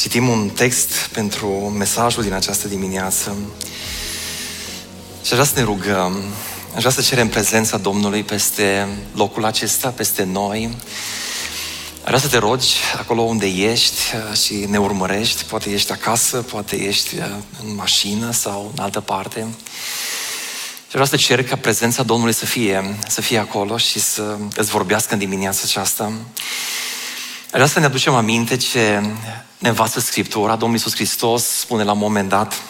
citim un text pentru mesajul din această dimineață și aș vrea să ne rugăm, aș vrea să cerem prezența Domnului peste locul acesta, peste noi. Aș vrea să te rogi acolo unde ești și ne urmărești, poate ești acasă, poate ești în mașină sau în altă parte. Și vreau să cer ca prezența Domnului să fie, să fie acolo și să îți vorbească în dimineața aceasta. Vreau să ne aducem aminte ce ne învață Scriptura. Domnul Iisus Hristos spune la un moment dat,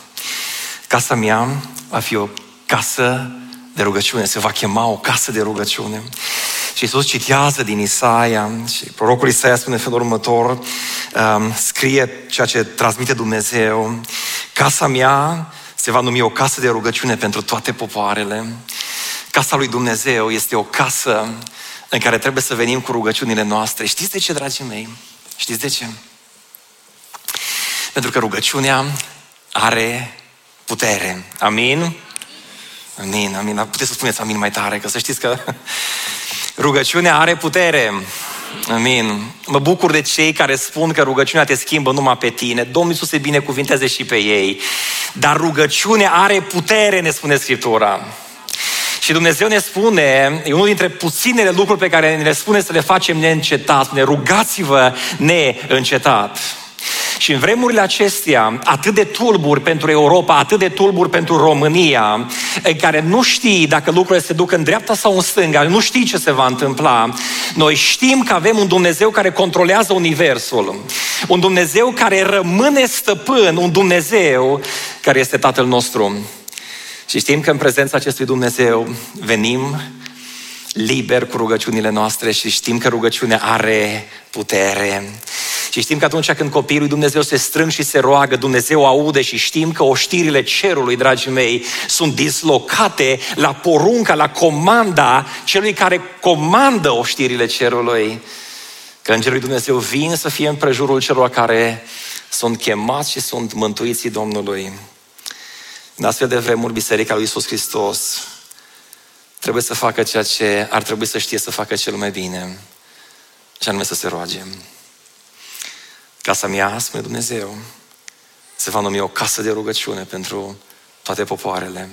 casa mea va fi o casă de rugăciune, se va chema o casă de rugăciune. Și Iisus citează din Isaia și prorocul Isaia spune în felul următor, um, scrie ceea ce transmite Dumnezeu, casa mea se va numi o casă de rugăciune pentru toate popoarele. Casa lui Dumnezeu este o casă în care trebuie să venim cu rugăciunile noastre. Știți de ce, dragii mei? Știți de ce? Pentru că rugăciunea are putere. Amin? Amin, amin. Puteți să spuneți amin mai tare, că să știți că rugăciunea are putere. Amin. Mă bucur de cei care spun că rugăciunea te schimbă numai pe tine. Domnul Iisus se binecuvinteze și pe ei. Dar rugăciunea are putere, ne spune Scriptura. Și Dumnezeu ne spune, e unul dintre puținele lucruri pe care ne le spune să le facem neîncetat. Spune, rugați-vă neîncetat. Și în vremurile acestea, atât de tulburi pentru Europa, atât de tulburi pentru România, în care nu știi dacă lucrurile se duc în dreapta sau în stânga, nu știi ce se va întâmpla, noi știm că avem un Dumnezeu care controlează Universul, un Dumnezeu care rămâne stăpân, un Dumnezeu care este Tatăl nostru. Și știm că în prezența acestui Dumnezeu venim liber cu rugăciunile noastre și știm că rugăciunea are putere. Și știm că atunci când copiii lui Dumnezeu se strâng și se roagă, Dumnezeu aude și știm că oștirile cerului, dragii mei, sunt dislocate la porunca, la comanda celui care comandă oștirile cerului. Că Îngerul lui Dumnezeu vin să fie în prejurul celor care sunt chemați și sunt mântuiții Domnului. În astfel de vremuri, Biserica lui Iisus Hristos trebuie să facă ceea ce ar trebui să știe să facă cel mai bine, și anume să se roage. Casa mea, spune Dumnezeu, se va numi o casă de rugăciune pentru toate popoarele.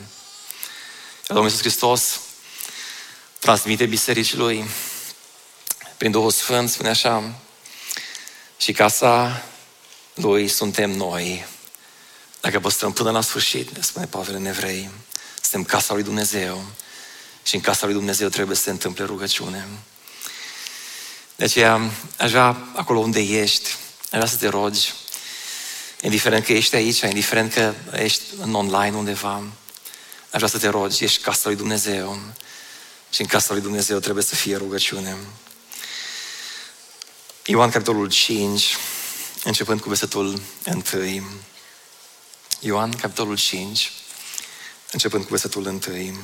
Domnul Iisus Hristos transmite bisericii Lui prin Duhul Sfânt, spune așa, și casa Lui suntem noi, dacă păstrăm până la sfârșit, ne spune Pavel în Evrei, suntem casa lui Dumnezeu și în casa lui Dumnezeu trebuie să se întâmple rugăciune. De aceea, aș vrea, acolo unde ești, aș vrea să te rogi, indiferent că ești aici, indiferent că ești în online undeva, aș vrea să te rogi, ești casa lui Dumnezeu și în casa lui Dumnezeu trebuie să fie rugăciune. Ioan capitolul 5, începând cu versetul 1. Ioan, capitolul 5, începând cu versetul 1.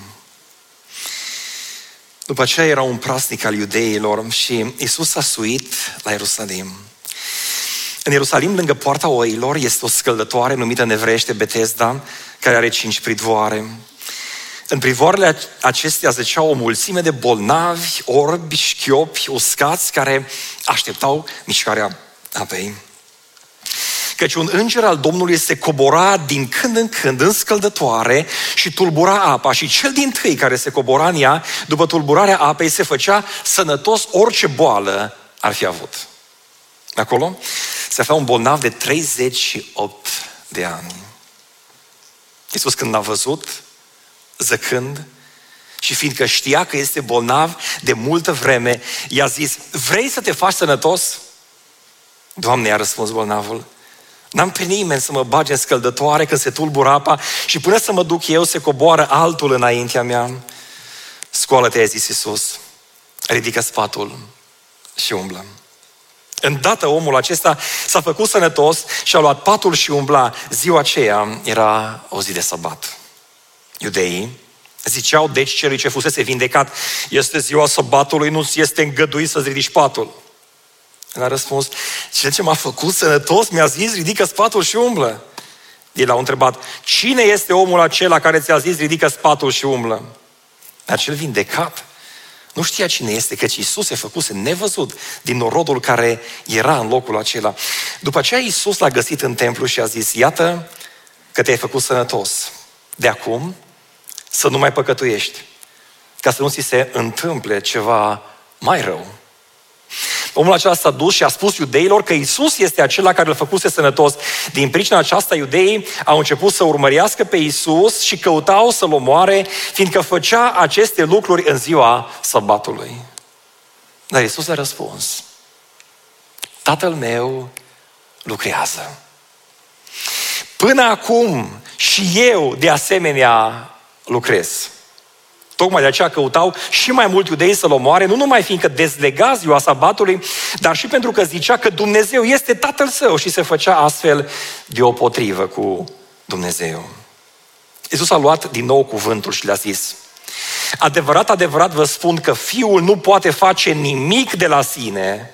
După aceea era un prasnic al iudeilor și Isus a suit la Ierusalim. În Ierusalim, lângă poarta oilor, este o scăldătoare numită nevrește Betesda, care are cinci pridvoare. În privoarele acestea zicea o mulțime de bolnavi, orbi, șchiopi, uscați, care așteptau mișcarea apei căci un înger al Domnului se cobora din când în când în scăldătoare și tulbura apa și cel din tâi care se cobora în ea, după tulburarea apei, se făcea sănătos orice boală ar fi avut. Acolo se afla un bolnav de 38 de ani. Iisus când a văzut, zăcând, și fiindcă știa că este bolnav de multă vreme, i-a zis, vrei să te faci sănătos? Doamne, i-a răspuns bolnavul, N-am pe nimeni să mă bage în scăldătoare când se tulbură apa și până să mă duc eu se coboară altul înaintea mea. Scoală-te, a zis Iisus. Ridică spatul și umblă. Îndată omul acesta s-a făcut sănătos și a luat patul și umbla. Ziua aceea era o zi de sabat. Iudeii ziceau deci celui ce fusese vindecat, este ziua sabatului, nu ți este îngăduit să-ți ridici patul. El a răspuns, cel ce m-a făcut sănătos mi-a zis, ridică spatul și umblă. El a întrebat, cine este omul acela care ți-a zis, ridică spatul și umblă? Acel vindecat nu știa cine este, căci Iisus se făcuse nevăzut din norodul care era în locul acela. După aceea Iisus l-a găsit în templu și a zis, iată că te-ai făcut sănătos. De acum să nu mai păcătuiești, ca să nu ți se întâmple ceva mai rău. Omul acela s-a dus și a spus iudeilor că Isus este acela care îl făcuse sănătos. Din pricina aceasta, iudeii au început să urmărească pe Isus și căutau să-l omoare, fiindcă făcea aceste lucruri în ziua săbatului. Dar Isus a răspuns, Tatăl meu lucrează. Până acum și eu de asemenea lucrez. Tocmai de aceea căutau și mai mult iudei să-l omoare, nu numai fiindcă dezlega ziua sabatului, dar și pentru că zicea că Dumnezeu este tatăl său și se făcea astfel deopotrivă cu Dumnezeu. Iisus a luat din nou cuvântul și le-a zis, Adevărat, adevărat vă spun că fiul nu poate face nimic de la sine.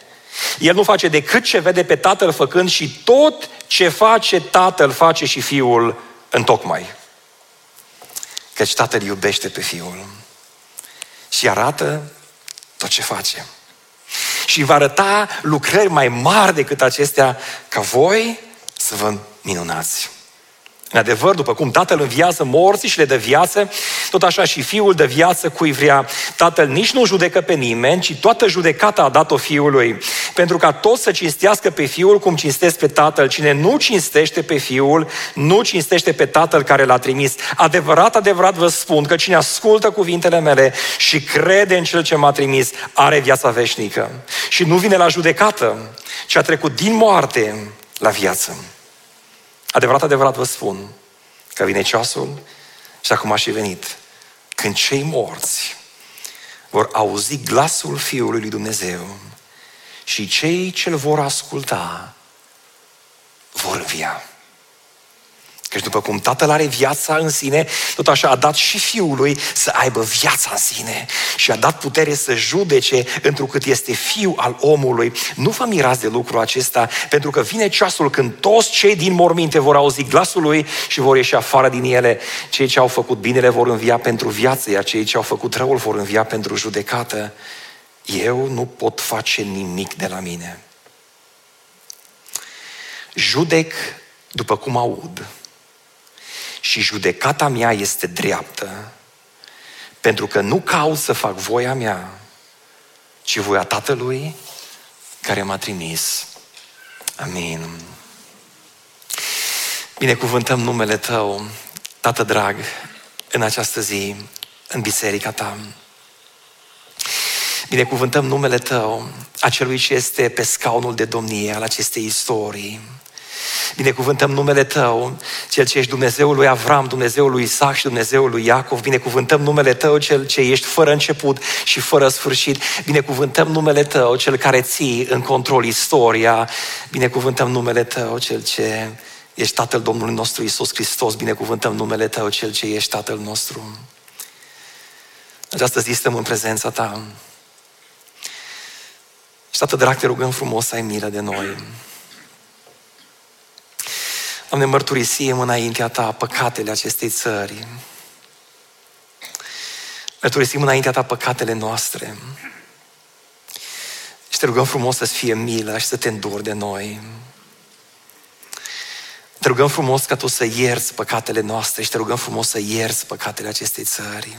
El nu face decât ce vede pe tatăl făcând și tot ce face tatăl face și fiul în tocmai. Căci tatăl iubește pe fiul și arată tot ce face. Și va arăta lucrări mai mari decât acestea ca voi să vă minunați. În adevăr, după cum Tatăl înviază morții și le dă viață, tot așa și Fiul dă viață cui vrea. Tatăl nici nu judecă pe nimeni, ci toată judecata a dat-o Fiului. Pentru ca toți să cinstească pe Fiul cum cinstesc pe Tatăl. Cine nu cinstește pe Fiul, nu cinstește pe Tatăl care l-a trimis. Adevărat, adevărat vă spun că cine ascultă cuvintele mele și crede în Cel ce m-a trimis, are viața veșnică. Și nu vine la judecată, ci a trecut din moarte la viață. Adevărat, adevărat vă spun că vine ceasul și acum a și venit când cei morți vor auzi glasul Fiului lui Dumnezeu și cei ce-L vor asculta vor învia. Căci după cum Tatăl are viața în sine, tot așa a dat și Fiului să aibă viața în sine și a dat putere să judece întrucât este Fiul al omului. Nu vă mirați de lucrul acesta, pentru că vine ceasul când toți cei din morminte vor auzi glasul lui și vor ieși afară din ele. Cei ce au făcut binele vor învia pentru viață, iar cei ce au făcut răul vor învia pentru judecată. Eu nu pot face nimic de la mine. Judec după cum aud și judecata mea este dreaptă, pentru că nu caut să fac voia mea, ci voia Tatălui care m-a trimis. Amin. Binecuvântăm numele Tău, Tată drag, în această zi, în biserica Ta. Binecuvântăm numele Tău, acelui ce este pe scaunul de domnie al acestei istorii. Binecuvântăm numele Tău, Cel ce ești Dumnezeul lui Avram, Dumnezeul lui Isaac și Dumnezeul lui Iacov. Binecuvântăm numele Tău, Cel ce ești fără început și fără sfârșit. Binecuvântăm numele Tău, Cel care ții în control istoria. Binecuvântăm numele Tău, Cel ce ești Tatăl Domnului nostru Isus Hristos. Binecuvântăm numele Tău, Cel ce ești Tatăl nostru. Această zi stăm în prezența Ta. Și, Tată drag, te rugăm frumos să ai milă de noi. Doamne, mărturisim înaintea Ta păcatele acestei țări. Mărturisim înaintea Ta păcatele noastre. Și te rugăm frumos să-ți fie milă și să te înduri de noi. Te rugăm frumos ca Tu să ierți păcatele noastre și te rugăm frumos să ierți păcatele acestei țări.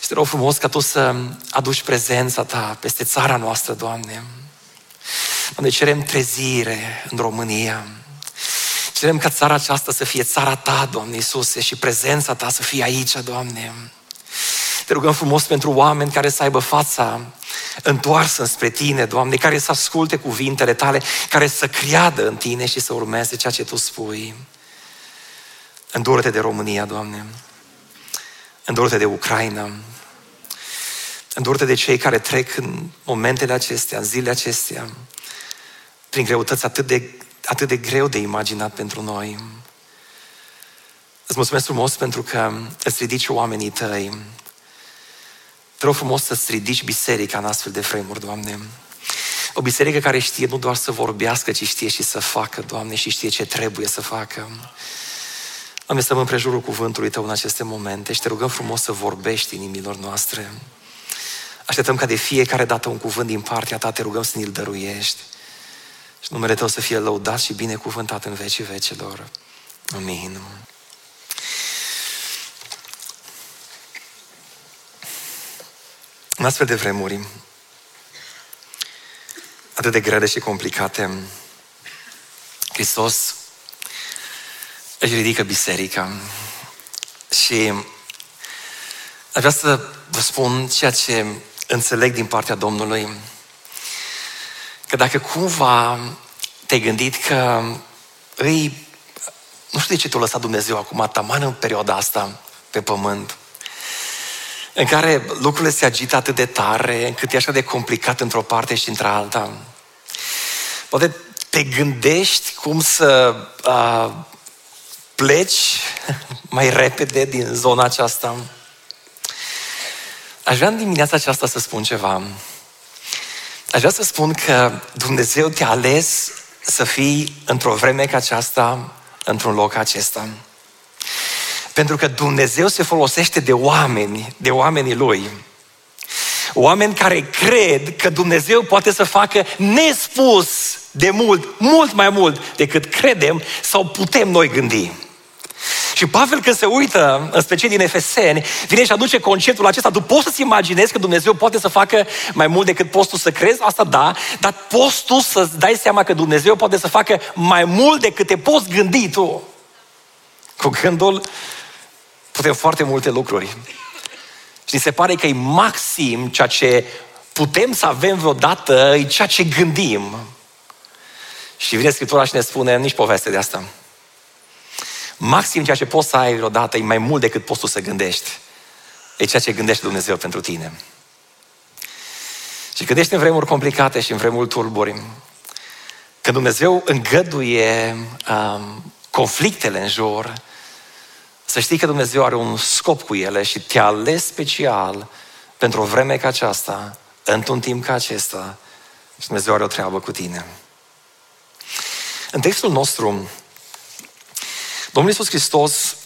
Și te rog frumos ca Tu să aduci prezența Ta peste țara noastră, Doamne. Doamne, cerem trezire în România. Cerem ca țara aceasta să fie țara Ta, Doamne Iisuse, și prezența Ta să fie aici, Doamne. Te rugăm frumos pentru oameni care să aibă fața întoarsă spre Tine, Doamne, care să asculte cuvintele Tale, care să creadă în Tine și să urmeze ceea ce Tu spui. Îndură-te de România, Doamne. Îndură-te de Ucraina. îndurte de cei care trec în momentele acestea, în zilele acestea, prin greutăți atât de, atât de greu de imaginat pentru noi. Îți mulțumesc frumos pentru că îți ridici oamenii tăi. Te rog frumos să-ți ridici biserica în astfel de vremuri, Doamne. O biserică care știe nu doar să vorbească, ci știe și să facă, Doamne, și știe ce trebuie să facă. Doamne, stăm în prejurul cuvântului Tău în aceste momente și te rugăm frumos să vorbești inimilor noastre. Așteptăm ca de fiecare dată un cuvânt din partea Ta, te rugăm să ne-l dăruiești. Și numele Tău să fie lăudat și binecuvântat în vecii vecilor. Amin. În astfel de vremuri, atât de grele și complicate, Hristos își ridică biserica și aș vrea să vă spun ceea ce înțeleg din partea Domnului, că dacă cumva te-ai gândit că îi, nu știu de ce te-a lăsat Dumnezeu acum taman în perioada asta pe pământ, în care lucrurile se agită atât de tare, încât e așa de complicat într-o parte și într-alta. Poate te gândești cum să uh, pleci mai repede din zona aceasta. Aș vrea în dimineața aceasta să spun ceva. Aș vrea să spun că Dumnezeu te-a ales să fii într-o vreme ca aceasta, într-un loc acesta. Pentru că Dumnezeu se folosește de oameni, de oamenii Lui. Oameni care cred că Dumnezeu poate să facă nespus de mult, mult mai mult decât credem sau putem noi gândi. Și Pavel când se uită, în special din Efeseni, vine și aduce conceptul acesta. Tu poți să-ți imaginezi că Dumnezeu poate să facă mai mult decât poți tu să crezi? Asta da, dar poți tu să-ți dai seama că Dumnezeu poate să facă mai mult decât te poți gândi tu. Cu gândul putem foarte multe lucruri. Și se pare că e maxim ceea ce putem să avem vreodată, e ceea ce gândim. Și vine Scriptura și ne spune, nici poveste de asta. Maxim ceea ce poți să ai vreodată e mai mult decât poți tu să gândești. E ceea ce gândește Dumnezeu pentru tine. Și când ești în vremuri complicate și în vremuri tulburi, când Dumnezeu îngăduie um, conflictele în jur, să știi că Dumnezeu are un scop cu ele și te-a ales special pentru o vreme ca aceasta, într-un timp ca acesta, și Dumnezeu are o treabă cu tine. În textul nostru, Domnul Iisus Hristos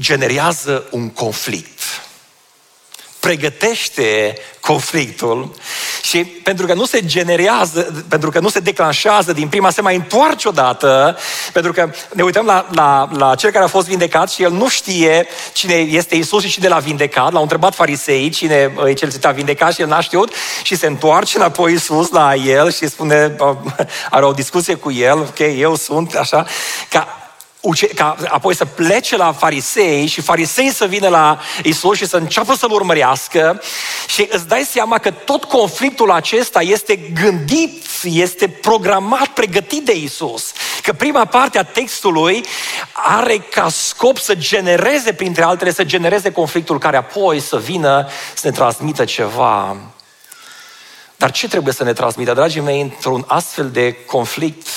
generează un conflict. Pregătește conflictul și pentru că nu se generează, pentru că nu se declanșează din prima, se mai întoarce odată, pentru că ne uităm la, la, la cel care a fost vindecat și el nu știe cine este Isus și cine l-a vindecat. L-au întrebat farisei cine e cel ce te-a vindecat și el n-a știut și se întoarce înapoi Isus la el și spune, are o discuție cu el, ok, eu sunt, așa, ca ca apoi să plece la farisei și farisei să vină la Isus și să înceapă să-L urmărească și îți dai seama că tot conflictul acesta este gândit, este programat, pregătit de Isus. Că prima parte a textului are ca scop să genereze, printre altele, să genereze conflictul care apoi să vină să ne transmită ceva. Dar ce trebuie să ne transmită, dragii mei, într-un astfel de conflict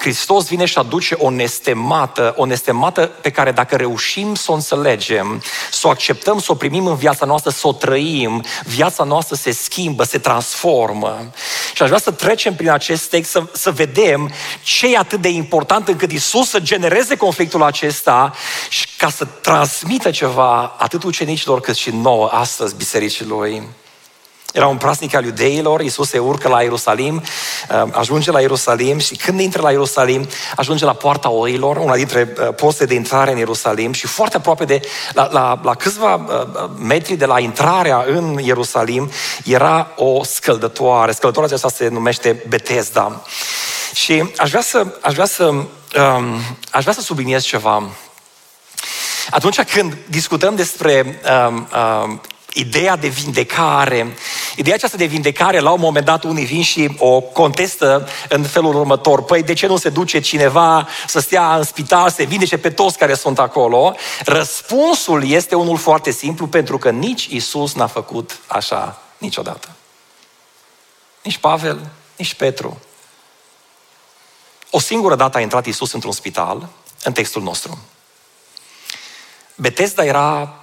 Hristos vine și aduce o nestemată, o nestemată pe care dacă reușim să o înțelegem, să o acceptăm, să o primim în viața noastră, să o trăim, viața noastră se schimbă, se transformă. Și aș vrea să trecem prin acest text să, să vedem ce e atât de important încât Isus să genereze conflictul acesta și ca să transmită ceva atât ucenicilor cât și nouă astăzi bisericii Lui. Era un praznic al iudeilor, Iisus se urcă la Ierusalim, uh, ajunge la Ierusalim și când intră la Ierusalim, ajunge la poarta oilor, una dintre uh, poste de intrare în Ierusalim și foarte aproape de, la, la, la câțiva uh, metri de la intrarea în Ierusalim, era o scăldătoare. Scăldătoarea aceasta se numește Betesda. Și aș vrea să, aș vrea să, um, aș vrea să subliniez ceva. Atunci când discutăm despre um, um, ideea de vindecare ideea aceasta de vindecare, la un moment dat unii vin și o contestă în felul următor. Păi de ce nu se duce cineva să stea în spital, să vindece pe toți care sunt acolo? Răspunsul este unul foarte simplu, pentru că nici Isus n-a făcut așa niciodată. Nici Pavel, nici Petru. O singură dată a intrat Isus într-un spital, în textul nostru. Betesda era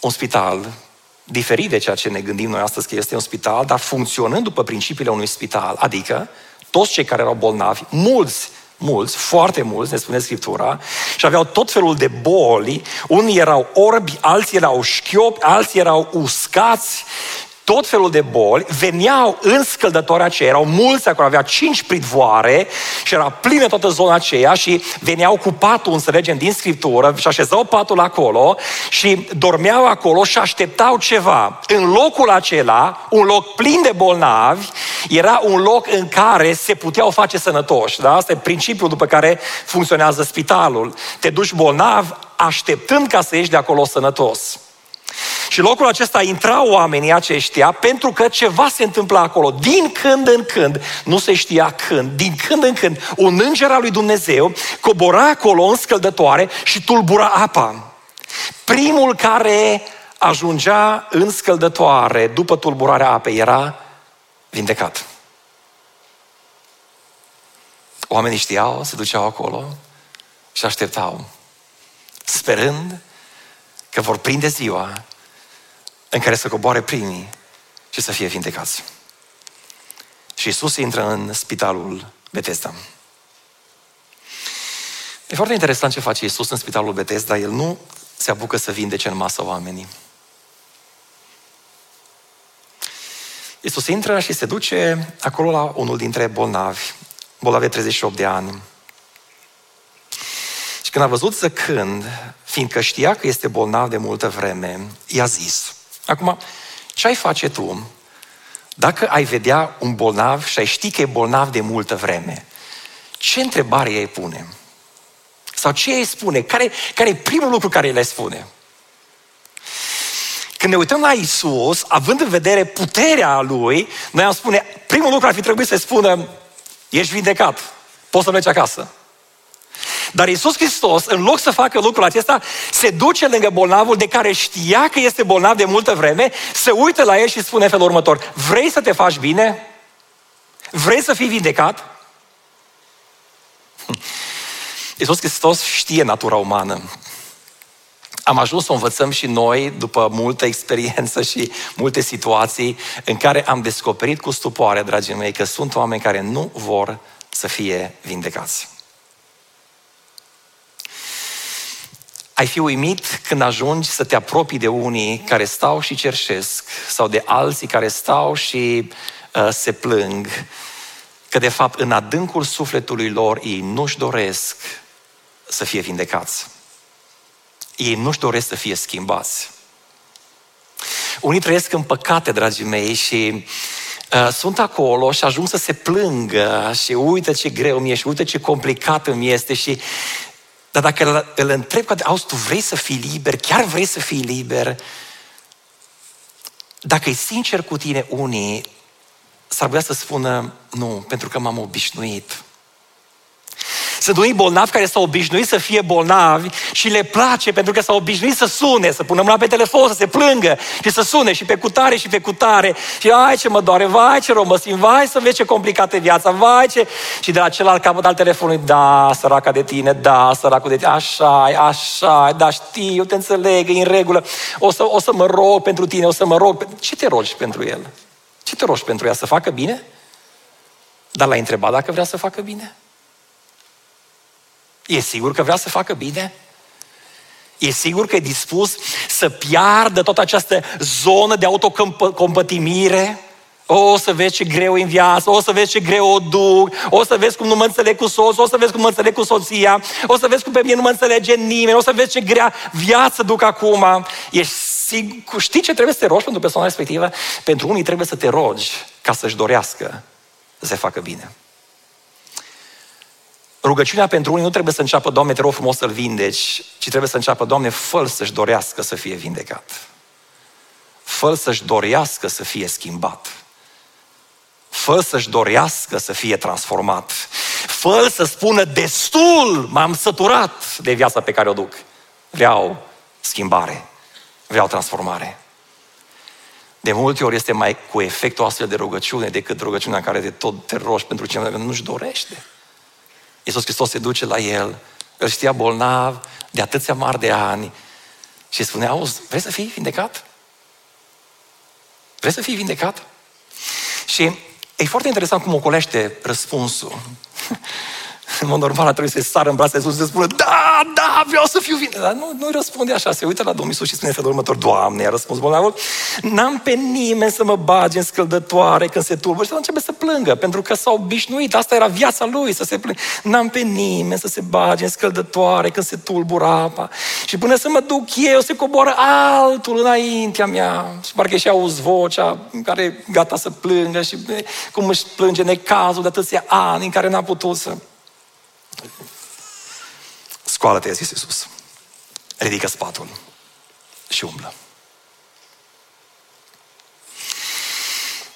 un spital diferit de ceea ce ne gândim noi astăzi că este un spital, dar funcționând după principiile unui spital, adică toți cei care erau bolnavi, mulți mulți, foarte mulți, ne spune Scriptura, și aveau tot felul de boli. Unii erau orbi, alții erau șchiopi, alții erau uscați tot felul de boli, veneau în scăldătoarea aceea, erau mulți acolo, avea cinci pridvoare și era plină toată zona aceea și veneau cu patul, înțelegem, din Scriptură și așezau patul acolo și dormeau acolo și așteptau ceva. În locul acela, un loc plin de bolnavi, era un loc în care se puteau face sănătoși. Da? Asta e principiul după care funcționează spitalul. Te duci bolnav așteptând ca să ieși de acolo sănătos. Și locul acesta intrau oamenii aceștia pentru că ceva se întâmpla acolo. Din când în când, nu se știa când, din când în când, un înger al lui Dumnezeu cobora acolo în scăldătoare și tulbura apa. Primul care ajungea în scăldătoare după tulburarea apei era vindecat. Oamenii știau, se duceau acolo și așteptau, sperând că vor prinde ziua în care să coboare primii și să fie vindecați. Și Isus intră în spitalul Bethesda. E foarte interesant ce face Isus în spitalul Bethesda. El nu se apucă să vindece în masă oamenii. Isus intră și se duce acolo la unul dintre bolnavi, bolnavi de 38 de ani. Și când a văzut să când, fiindcă știa că este bolnav de multă vreme, i-a zis, Acum, ce ai face tu dacă ai vedea un bolnav și ai ști că e bolnav de multă vreme? Ce întrebare îi pune? Sau ce îi spune? Care, care e primul lucru care le spune? Când ne uităm la Isus, având în vedere puterea Lui, noi am spune, primul lucru ar fi trebuit să spună, ești vindecat, poți să mergi acasă. Dar Isus Hristos, în loc să facă lucrul acesta, se duce lângă bolnavul de care știa că este bolnav de multă vreme, se uită la el și spune felul următor, vrei să te faci bine? Vrei să fii vindecat? Iisus Hristos știe natura umană. Am ajuns să o învățăm și noi, după multă experiență și multe situații, în care am descoperit cu stupoare, dragii mei, că sunt oameni care nu vor să fie vindecați. Ai fi uimit când ajungi să te apropii de unii care stau și cerșesc sau de alții care stau și uh, se plâng că de fapt în adâncul sufletului lor ei nu-și doresc să fie vindecați. Ei nu-și doresc să fie schimbați. Unii trăiesc în păcate, dragii mei, și uh, sunt acolo și ajung să se plângă și uită ce greu mi-e și uită ce complicat îmi este și dar dacă îl, îl întreb, auzi, tu vrei să fii liber, chiar vrei să fii liber, dacă e sincer cu tine unii, s-ar putea să spună, nu, pentru că m-am obișnuit. Sunt unii bolnavi care s-au obișnuit să fie bolnavi și le place pentru că s-au obișnuit să sune, să pună mâna pe telefon, să se plângă și să sune și pe cutare și pe cutare. Și ai ce mă doare, vai ce rău mă simt, vai să vezi ce complicată viața, vai ce... Și de la celălalt capăt al telefonului, da, săraca de tine, da, săracul de tine, așa așa da, știu, te înțeleg, e în regulă, o să, o să mă rog pentru tine, o să mă rog. Ce te rogi pentru el? Ce te rogi pentru ea? Să facă bine? Dar l-ai întrebat dacă vrea să facă bine? E sigur că vrea să facă bine? E sigur că e dispus să piardă toată această zonă de autocompătimire? O să vezi ce greu e în viață, o să vezi ce greu o duc, o să vezi cum nu mă înțeleg cu soțul, o să vezi cum mă înțeleg cu soția, o să vezi cum pe mine nu mă înțelege nimeni, o să vezi ce grea viață duc acum. Ești sigur, știi ce trebuie să te rogi pentru persoana respectivă? Pentru unii trebuie să te rogi ca să-și dorească să se facă bine. Rugăciunea pentru unii nu trebuie să înceapă, Doamne, te rog frumos să-l vindeci, ci trebuie să înceapă, Doamne, fă să-și dorească să fie vindecat. fă să-și dorească să fie schimbat. Fă să-și dorească să fie transformat. Fă să spună destul, m-am săturat de viața pe care o duc. Vreau schimbare, vreau transformare. De multe ori este mai cu efectul astfel de rugăciune decât rugăciunea care de tot te rogi pentru cineva care nu-și dorește. Iisus Hristos se duce la el, îl știa bolnav de atâția mari de ani și spune, auzi, vrei să fii vindecat? Vrei să fii vindecat? Și e foarte interesant cum ocolește răspunsul. În mod normal trebuie să sară în brațe sus și să spună, da, da, vreau să fiu vindecat. Dar nu, nu răspunde așa, se uită la Domnul Iisus și spune felul următor, Doamne, a răspuns bolnavul, n-am pe nimeni să mă bage în scăldătoare când se tulbă. Și începe să plângă, pentru că s-a obișnuit, asta era viața lui, să se plângă. N-am pe nimeni să se bage în scăldătoare când se tulbură apa. Și până să mă duc eu, se coboară altul înaintea mea. Și parcă și auzi vocea care e gata să plângă și cum își plânge necazul de atâția ani în care n-a putut să Scoală-te, a zis Iisus. Ridică spatul și umblă.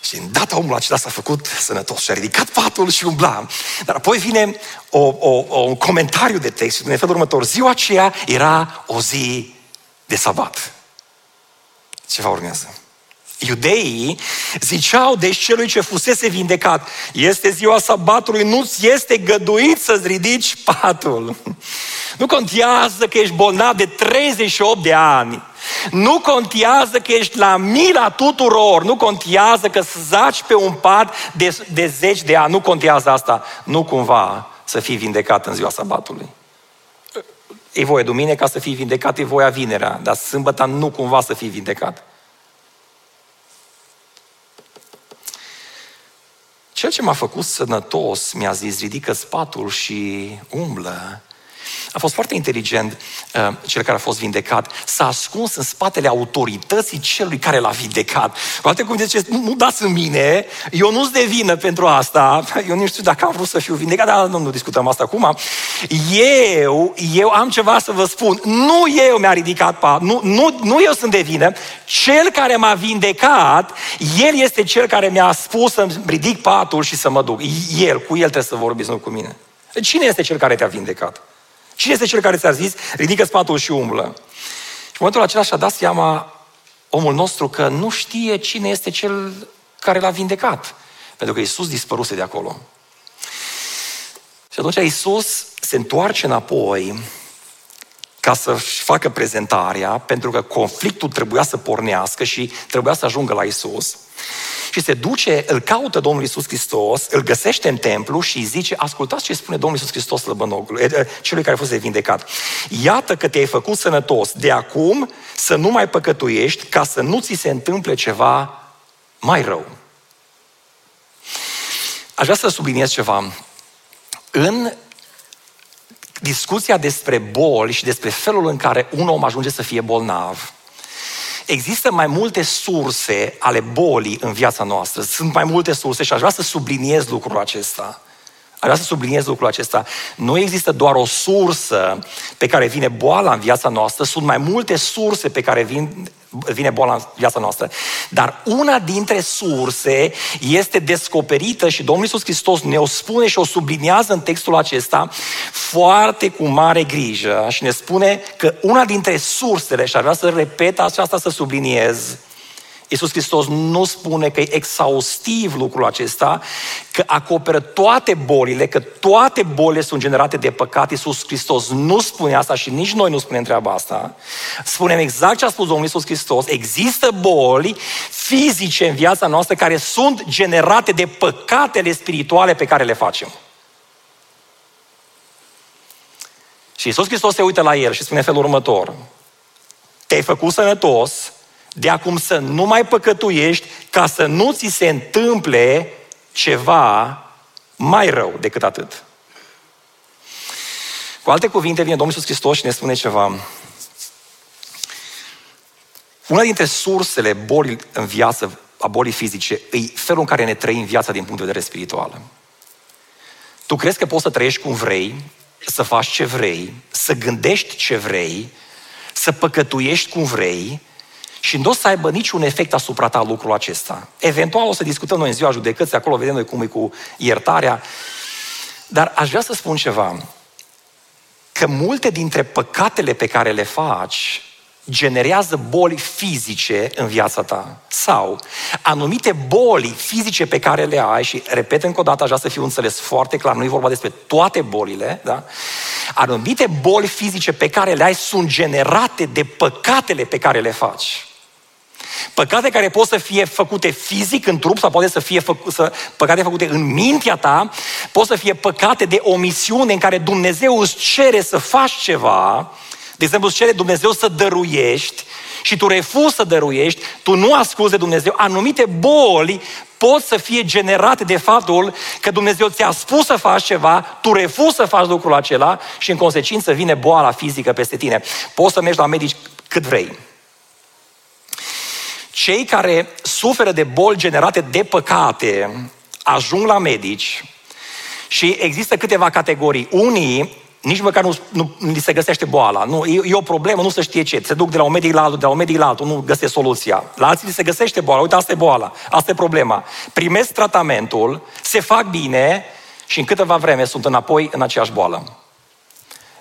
Și în data omul acela s-a făcut sănătos și a ridicat patul și umbla. Dar apoi vine o, o, o, un comentariu de text și spune felul următor. Ziua aceea era o zi de sabat. Ceva urmează. Iudeii ziceau deci celui ce fusese vindecat, este ziua sabatului, nu-ți este găduit să-ți ridici patul. Nu contează că ești bolnav de 38 de ani. Nu contează că ești la mila tuturor. Nu contează că zaci pe un pat de, de zeci de ani. Nu contează asta. Nu cumva să fii vindecat în ziua sabatului. E voie dumine ca să fii vindecat, e voia vinerea. Dar sâmbătă nu cumva să fii vindecat. Cel ce m-a făcut sănătos mi-a zis, ridică spatul și umblă. A fost foarte inteligent uh, cel care a fost vindecat. S-a ascuns în spatele autorității celui care l-a vindecat. Cu alte cuvinte, zice, nu, nu dați în mine, eu nu-ți de vină pentru asta. Eu nu știu dacă am vrut să fiu vindecat, dar nu, nu discutăm asta acum. Eu, eu am ceva să vă spun. Nu eu mi-a ridicat pa, nu, nu, nu eu sunt de vină. Cel care m-a vindecat, el este cel care mi-a spus să ridic patul și să mă duc. El, cu el trebuie să vorbiți, nu cu mine. Cine este cel care te-a vindecat? Cine este cel care ți-a zis, ridică spatul și umblă? Și în momentul acela și-a dat seama omul nostru că nu știe cine este cel care l-a vindecat. Pentru că Iisus dispăruse de acolo. Și atunci Iisus se întoarce înapoi ca să-și facă prezentarea, pentru că conflictul trebuia să pornească și trebuia să ajungă la Isus și se duce, îl caută Domnul Isus Hristos, îl găsește în templu și îi zice, ascultați ce spune Domnul Isus Hristos slăbănogului, celui care a fost vindecat. Iată că te-ai făcut sănătos, de acum să nu mai păcătuiești ca să nu ți se întâmple ceva mai rău. Aș vrea să subliniez ceva. În discuția despre boli și despre felul în care un om ajunge să fie bolnav, Există mai multe surse ale bolii în viața noastră. Sunt mai multe surse și aș vrea să subliniez lucrul acesta. Aș vrea să subliniez lucrul acesta. Nu există doar o sursă pe care vine boala în viața noastră, sunt mai multe surse pe care vin, vine boala în viața noastră. Dar una dintre surse este descoperită și Domnul Iisus Hristos ne-o spune și o subliniază în textul acesta foarte cu mare grijă și ne spune că una dintre sursele, și ar vrea să repet aceasta să subliniez, Iisus Hristos nu spune că e exhaustiv lucrul acesta, că acoperă toate bolile, că toate bolile sunt generate de păcat. Iisus Hristos nu spune asta și nici noi nu spunem treaba asta. Spunem exact ce a spus Domnul Iisus Hristos. Există boli fizice în viața noastră care sunt generate de păcatele spirituale pe care le facem. Și Iisus Hristos se uită la el și spune felul următor. Te-ai făcut sănătos, de acum să nu mai păcătuiești ca să nu ți se întâmple ceva mai rău decât atât. Cu alte cuvinte, vine Domnul Iisus Hristos și ne spune ceva. Una dintre sursele bolii în viață, a bolii fizice, e felul în care ne trăim viața din punct de vedere spiritual. Tu crezi că poți să trăiești cum vrei, să faci ce vrei, să gândești ce vrei, să păcătuiești cum vrei și nu o să aibă niciun efect asupra ta lucrul acesta. Eventual o să discutăm noi în ziua judecății, acolo vedem noi cum e cu iertarea. Dar aș vrea să spun ceva, că multe dintre păcatele pe care le faci generează boli fizice în viața ta. Sau anumite boli fizice pe care le ai, și repet încă o dată, aș vrea să fiu înțeles foarte clar, nu e vorba despre toate bolile, da? Anumite boli fizice pe care le ai sunt generate de păcatele pe care le faci. Păcate care pot să fie făcute fizic în trup sau poate să fie făcu- să, păcate făcute în mintea ta, pot să fie păcate de omisiune în care Dumnezeu îți cere să faci ceva, de exemplu îți cere Dumnezeu să dăruiești și tu refuzi să dăruiești, tu nu asculți de Dumnezeu, anumite boli pot să fie generate de faptul că Dumnezeu ți-a spus să faci ceva, tu refuzi să faci lucrul acela și în consecință vine boala fizică peste tine. Poți să mergi la medici cât vrei cei care suferă de boli generate de păcate ajung la medici și există câteva categorii. Unii nici măcar nu, nu li se găsește boala. Nu, e, e o problemă, nu se știe ce. Se duc de la un medic la altul, de la un medic la altul, nu găsesc soluția. La alții li se găsește boala. Uite, asta e boala, asta e problema. Primesc tratamentul, se fac bine și în câteva vreme sunt înapoi în aceeași boală.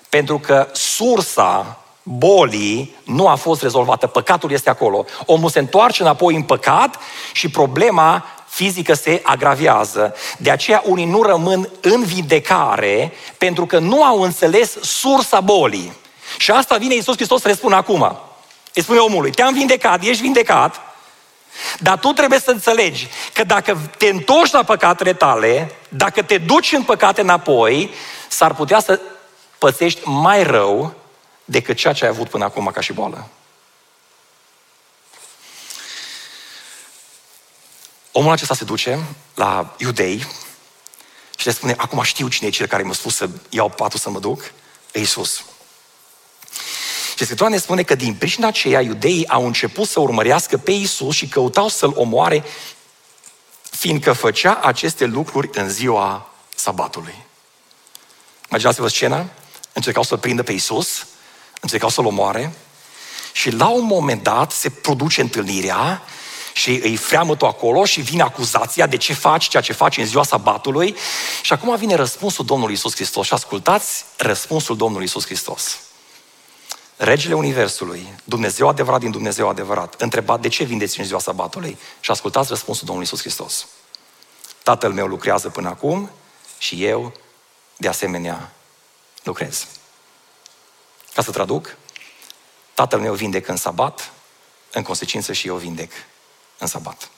Pentru că sursa bolii nu a fost rezolvată. Păcatul este acolo. Omul se întoarce înapoi în păcat și problema fizică se agravează. De aceea unii nu rămân în vindecare pentru că nu au înțeles sursa bolii. Și asta vine Iisus Hristos să le spună acum. Îi spune omului, te-am vindecat, ești vindecat, dar tu trebuie să înțelegi că dacă te întorci la păcatele tale, dacă te duci în păcate înapoi, s-ar putea să pățești mai rău decât ceea ce ai avut până acum ca și boală. Omul acesta se duce la iudei și le spune, acum știu cine e cel care mi-a spus să iau patul să mă duc, e Iisus. Și Scriptura ne spune că din pricina aceea iudeii au început să urmărească pe Iisus și căutau să-L omoare, fiindcă făcea aceste lucruri în ziua sabatului. Imaginați-vă scena, încercau să-L prindă pe Iisus, încercau să-l omoare și la un moment dat se produce întâlnirea și îi freamă acolo și vine acuzația de ce faci ceea ce faci în ziua sabatului și acum vine răspunsul Domnului Isus Hristos și ascultați răspunsul Domnului Isus Hristos. Regele Universului, Dumnezeu adevărat din Dumnezeu adevărat, întreba de ce vindeți în ziua sabatului și ascultați răspunsul Domnului Isus Hristos. Tatăl meu lucrează până acum și eu, de asemenea, lucrez. Ca să traduc, tatăl meu vindec în sabat, în consecință și eu vindec în sabat.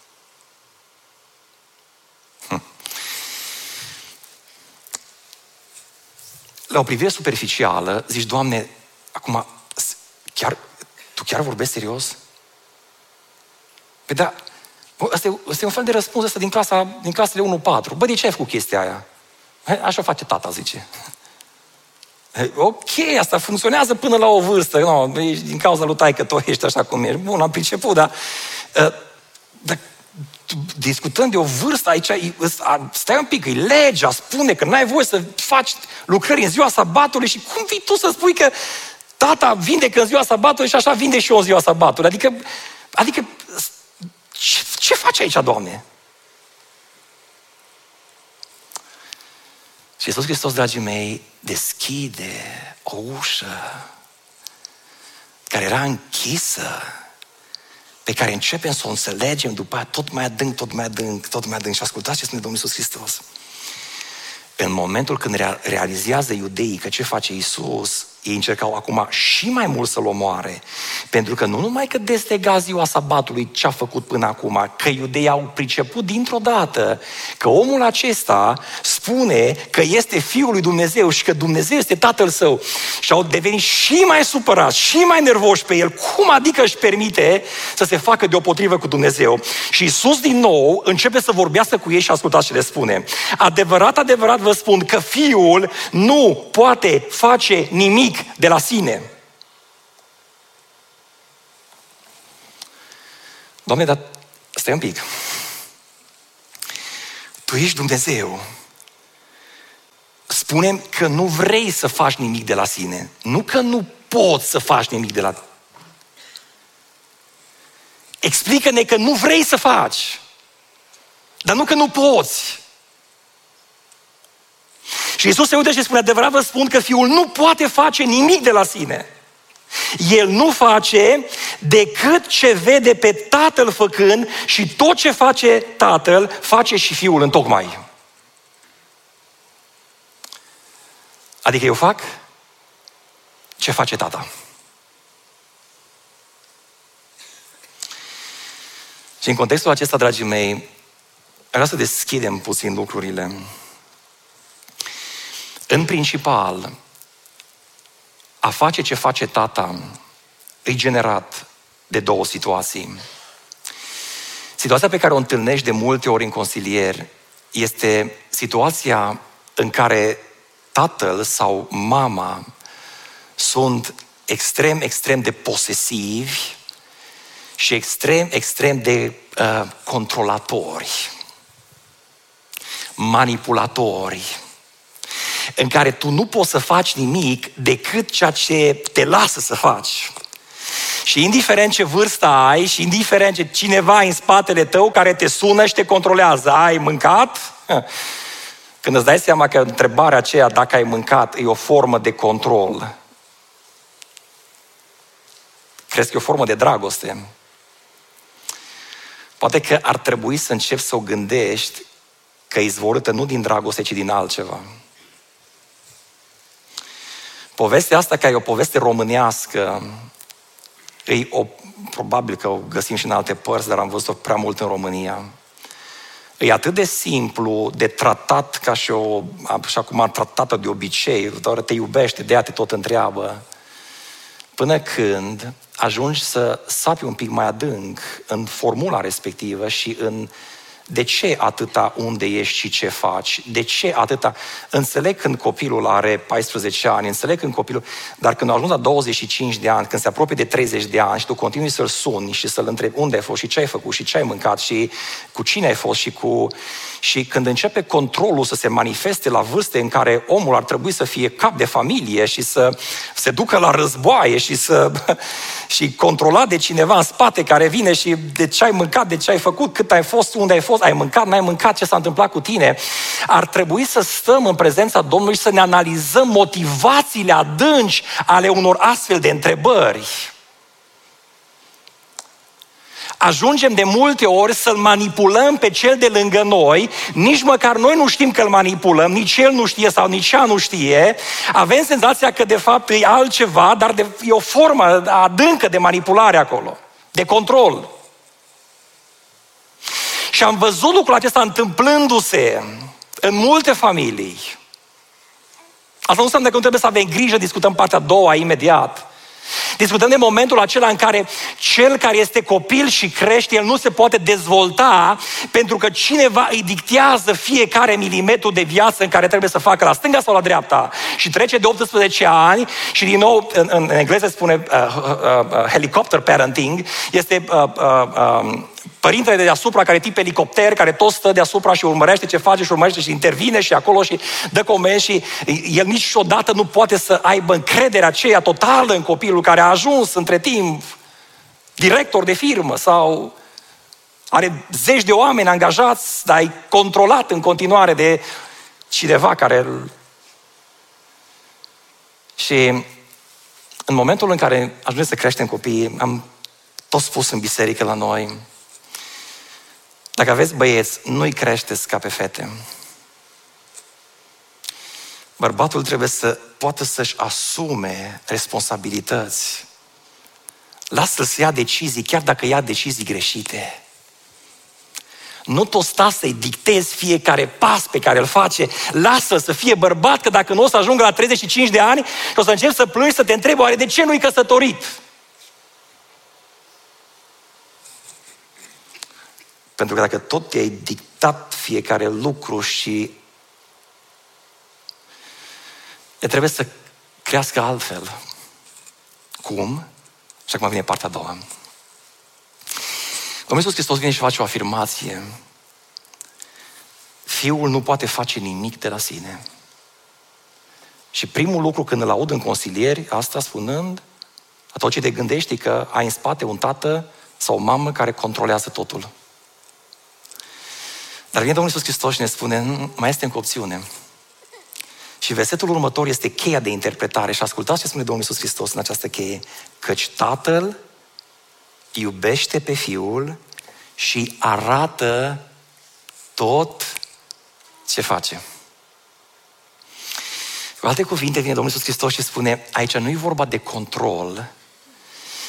Hm. La o privire superficială, zici, Doamne, acum, chiar, tu chiar vorbești serios? Păi da, Asta e, asta e un fel de răspuns ăsta din, clasa, din clasele 1-4. Bă, de ce ai făcut chestia aia? Așa face tata, zice. Ok, asta funcționează până la o vârstă. No, din cauza lui taică tu ești așa cum ești. Bun, am priceput, dar, uh, dar discutând de o vârstă aici, stai un pic, e legea, spune că n-ai voie să faci lucrări în ziua sabatului și cum vii tu să spui că tata vindecă în ziua sabatului și așa vinde și eu în ziua sabatului? Adică, adică ce, ce faci aici, Doamne? Și Iisus Hristos, dragii mei, deschide o ușă care era închisă, pe care începem să o înțelegem după aia tot mai adânc, tot mai adânc, tot mai adânc. Și ascultați ce spune Domnul Iisus Hristos. În momentul când realizează iudeii că ce face Iisus, ei încercau acum și mai mult să-l omoare. Pentru că nu numai că destega ziua sabatului ce a făcut până acum, că iudeii au priceput dintr-o dată că omul acesta spune că este Fiul lui Dumnezeu și că Dumnezeu este Tatăl Său. Și au devenit și mai supărați, și mai nervoși pe el. Cum adică își permite să se facă deopotrivă cu Dumnezeu? Și Iisus din nou începe să vorbească cu ei și ascultați ce le spune. Adevărat, adevărat vă spun că Fiul nu poate face nimic nimic de la sine. Doamne, dar stai un pic. Tu ești Dumnezeu. Spunem că nu vrei să faci nimic de la sine. Nu că nu poți să faci nimic de la explică-ne că nu vrei să faci. Dar nu că nu poți. Și Iisus se uită și spune, adevărat vă spun că Fiul nu poate face nimic de la sine. El nu face decât ce vede pe Tatăl făcând și tot ce face Tatăl, face și Fiul în tocmai. Adică eu fac ce face Tata. Și în contextul acesta, dragii mei, vreau să deschidem puțin lucrurile. În principal, a face ce face tata e generat de două situații. Situația pe care o întâlnești de multe ori în consilier este situația în care tatăl sau mama sunt extrem, extrem de posesivi și extrem, extrem de uh, controlatori, manipulatori, în care tu nu poți să faci nimic decât ceea ce te lasă să faci. Și indiferent ce vârstă ai și indiferent ce cineva în spatele tău care te sună și te controlează, ai mâncat? Când îți dai seama că întrebarea aceea, dacă ai mâncat, e o formă de control, crezi că e o formă de dragoste? Poate că ar trebui să începi să o gândești că e izvorâtă nu din dragoste, ci din altceva. Povestea asta, care e o poveste românească, e o, probabil că o găsim și în alte părți, dar am văzut-o prea mult în România. E atât de simplu de tratat ca și o, așa cum am tratat-o de obicei, doar te iubește, de ea te tot întreabă, până când ajungi să sapi un pic mai adânc în formula respectivă și în de ce atâta unde ești și ce faci? De ce atâta? Înțeleg când copilul are 14 ani, înțeleg când copilul... Dar când a ajuns la 25 de ani, când se apropie de 30 de ani și tu continui să-l suni și să-l întrebi unde ai fost și ce ai făcut și ce ai mâncat și cu cine ai fost și cu... Și când începe controlul să se manifeste la vârste în care omul ar trebui să fie cap de familie și să se ducă la războaie și să... și controlat de cineva în spate care vine și de ce ai mâncat, de ce ai făcut, cât ai fost, unde ai fost, ai mâncat, n-ai mâncat, ce s-a întâmplat cu tine, ar trebui să stăm în prezența Domnului și să ne analizăm motivațiile adânci ale unor astfel de întrebări. Ajungem de multe ori să-l manipulăm pe cel de lângă noi, nici măcar noi nu știm că îl manipulăm, nici el nu știe sau nici ea nu știe, avem senzația că de fapt e altceva, dar de, e o formă adâncă de manipulare acolo, de control. Și am văzut lucrul acesta întâmplându-se în multe familii. Asta nu înseamnă că nu trebuie să avem grijă, discutăm partea a doua imediat. Discutăm de momentul acela în care cel care este copil și crește, el nu se poate dezvolta pentru că cineva îi dictează fiecare milimetru de viață în care trebuie să facă la stânga sau la dreapta. Și trece de 18 ani și din nou, în, în engleză spune uh, uh, uh, helicopter parenting, este uh, uh, uh, Părintele de deasupra care e tip elicopter, care tot stă deasupra și urmărește ce face și urmărește și intervine și acolo și dă comenzi și el niciodată nu poate să aibă încrederea aceea totală în copilul care a ajuns între timp director de firmă sau are zeci de oameni angajați, dar e controlat în continuare de cineva care îl... Și în momentul în care ajungem să creștem copiii, am tot spus în biserică la noi, dacă aveți băieți, nu-i creșteți ca pe fete. Bărbatul trebuie să poată să-și asume responsabilități. Lasă-l să ia decizii, chiar dacă ia decizii greșite. Nu tot sta să-i dictezi fiecare pas pe care îl face. Lasă să fie bărbat, că dacă nu o să ajungă la 35 de ani și o să începi să plângi, să te întrebi, oare de ce nu-i căsătorit? Pentru că dacă tot i-ai dictat fiecare lucru și e trebuie să crească altfel. Cum? Și acum vine partea a doua. Domnul Iisus Hristos vine și face o afirmație. Fiul nu poate face nimic de la sine. Și primul lucru când îl aud în consilieri, asta spunând, atunci te gândești că ai în spate un tată sau o mamă care controlează totul. Dar vine Domnul Iisus Hristos și ne spune, mai este încă opțiune. Și versetul următor este cheia de interpretare și ascultați ce spune Domnul Iisus Hristos în această cheie. Căci Tatăl iubește pe Fiul și arată tot ce face. Cu alte cuvinte, vine Domnul Iisus Hristos și spune, aici nu e vorba de control.